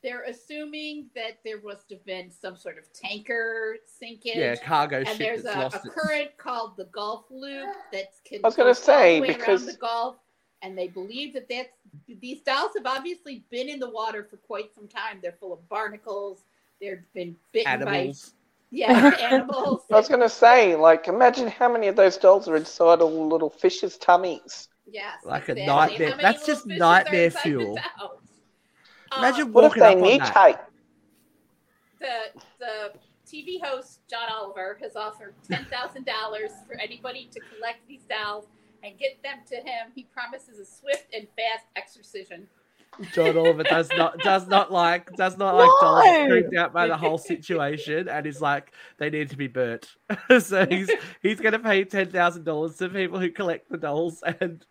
They're assuming that there must have been some sort of tanker sinkage. Yeah, cargo and ship there's that's a, lost. a its- current called the Gulf Loop that's can I was gonna all say, the way because- around the Gulf, and they believe that that's these dolls have obviously been in the water for quite some time. They're full of barnacles. They've been bitten Animals. by yeah animals. I was going to say, like, imagine how many of those dolls are inside all little fishes' tummies. yes, Like a nightmare- that's just nightmare are inside the fuel. Imagine Um, What if walking they up on that. mutate? the the TV host John Oliver has offered ten thousand dollars for anybody to collect these dolls and get them to him. He promises a swift and fast exorcism. John Oliver does not does not like does not like dolls No. freaked out by the whole situation and is like they need to be burnt. so he's he's gonna pay ten thousand dollars to people who collect the dolls and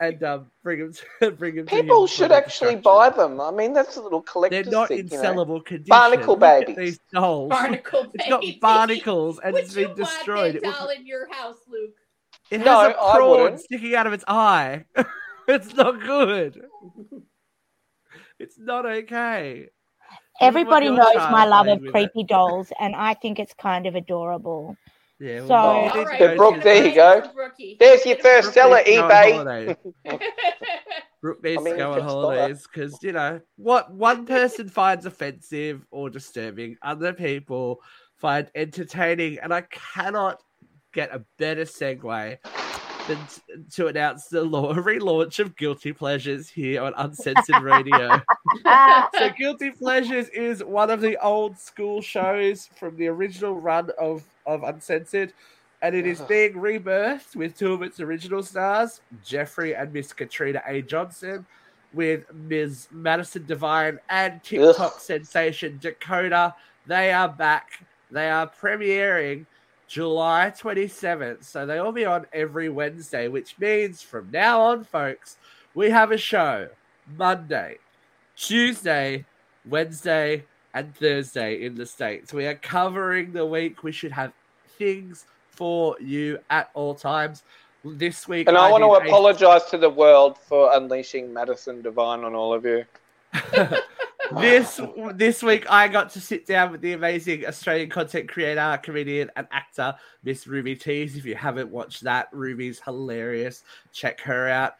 and um, bring them to bring them. People for should actually buy them. I mean, that's a little collector. They're not thing, in you know. condition. Barnacle Look babies. These dolls. Barnacle It's got barnacles and Would it's you been destroyed. want It, that was- doll in your house, Luke? it No, has a I prawn wouldn't. sticking out of its eye. it's not good. It's not okay. Everybody knows my love of with it. creepy dolls, and I think it's kind of adorable. Yeah. So- well, you All need right, to Brooke, there you go. There's your first Brooke seller, needs to go on eBay. holiday. Brooke needs I mean, to go on holidays because you know what one person finds offensive or disturbing, other people find entertaining, and I cannot get a better segue to announce the law relaunch of Guilty Pleasures here on Uncensored Radio. So Guilty Pleasures is one of the old school shows from the original run of, of Uncensored, and it is uh-huh. being rebirthed with two of its original stars, Jeffrey and Miss Katrina A. Johnson, with Ms. Madison Devine and TikTok sensation Dakota. They are back. They are premiering July 27th. So they will be on every Wednesday, which means from now on, folks, we have a show Monday, Tuesday, Wednesday, and Thursday in the States. We are covering the week. We should have things for you at all times. This week, And I, want to did a- to the world for unleashing Madison Divine on all of you. this this week I got to sit down with the amazing Australian content creator, comedian, and actor Miss Ruby Tees. If you haven't watched that, Ruby's hilarious. Check her out.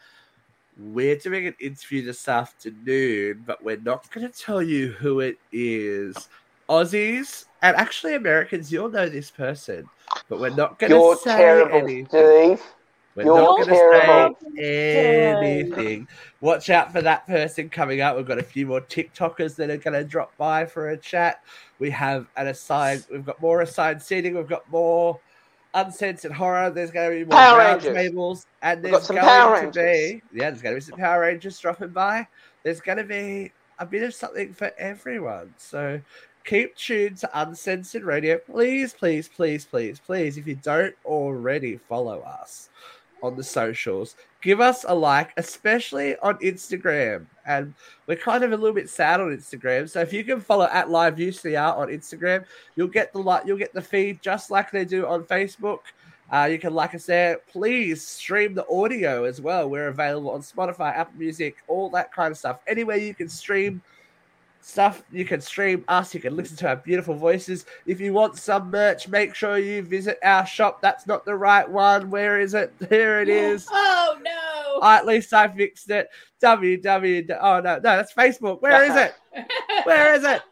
We're doing an interview this afternoon, but we're not going to tell you who it is. Aussies and actually Americans, you'll know this person, but we're not going to say terrible, anything. Steve. We're You're not going to say anything. Watch out for that person coming up. We've got a few more TikTokers that are going to drop by for a chat. We have an assigned. We've got more assigned seating. We've got more uncensored horror. There's going to be more Power Rangers. tables, and We've there's got some going Power to Rangers. be yeah, there's going to be some Power Rangers dropping by. There's going to be a bit of something for everyone. So keep tuned to Uncensored Radio. Please, please, please, please, please, if you don't already follow us on the socials, give us a like, especially on Instagram. And we're kind of a little bit sad on Instagram. So if you can follow at Live UCR on Instagram, you'll get the like, you'll get the feed just like they do on Facebook. Uh, you can like us there. Please stream the audio as well. We're available on Spotify, Apple Music, all that kind of stuff. Anywhere you can stream stuff, you can stream us. You can listen to our beautiful voices. If you want some merch, make sure you visit our shop. That's not the right one. Where is it? Here it is. Oh no. Uh, at least I fixed it. www. Oh no, no, that's Facebook. Where is it? Where is it?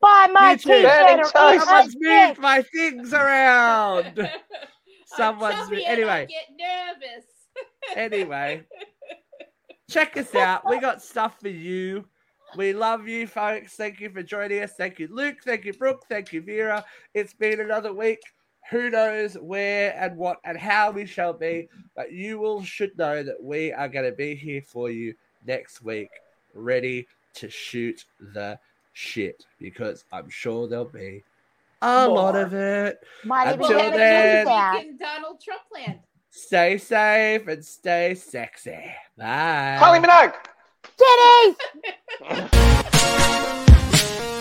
Buy my YouTube. t-shirt or eat my Someone's moved my things around. Someone's chubby anyway. I get nervous. Anyway, check us out. We got stuff for you. We love you, folks. Thank you for joining us. Thank you, Luke. Thank you, Brooke. Thank you, Vera. It's been another week. Who knows where and what and how we shall be, but you will should know that we are going to be here for you next week, ready to shoot the shit because I'm sure there'll be a lot of it. Might Until get the then- in Donald Trump land. Stay safe and stay sexy. Bye. Kylie Minogue. Titties!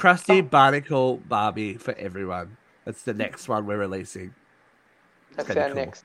Krusty oh. Barnacle Barbie for everyone. That's the next one we're releasing. That's our cool. next.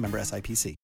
member SIPC.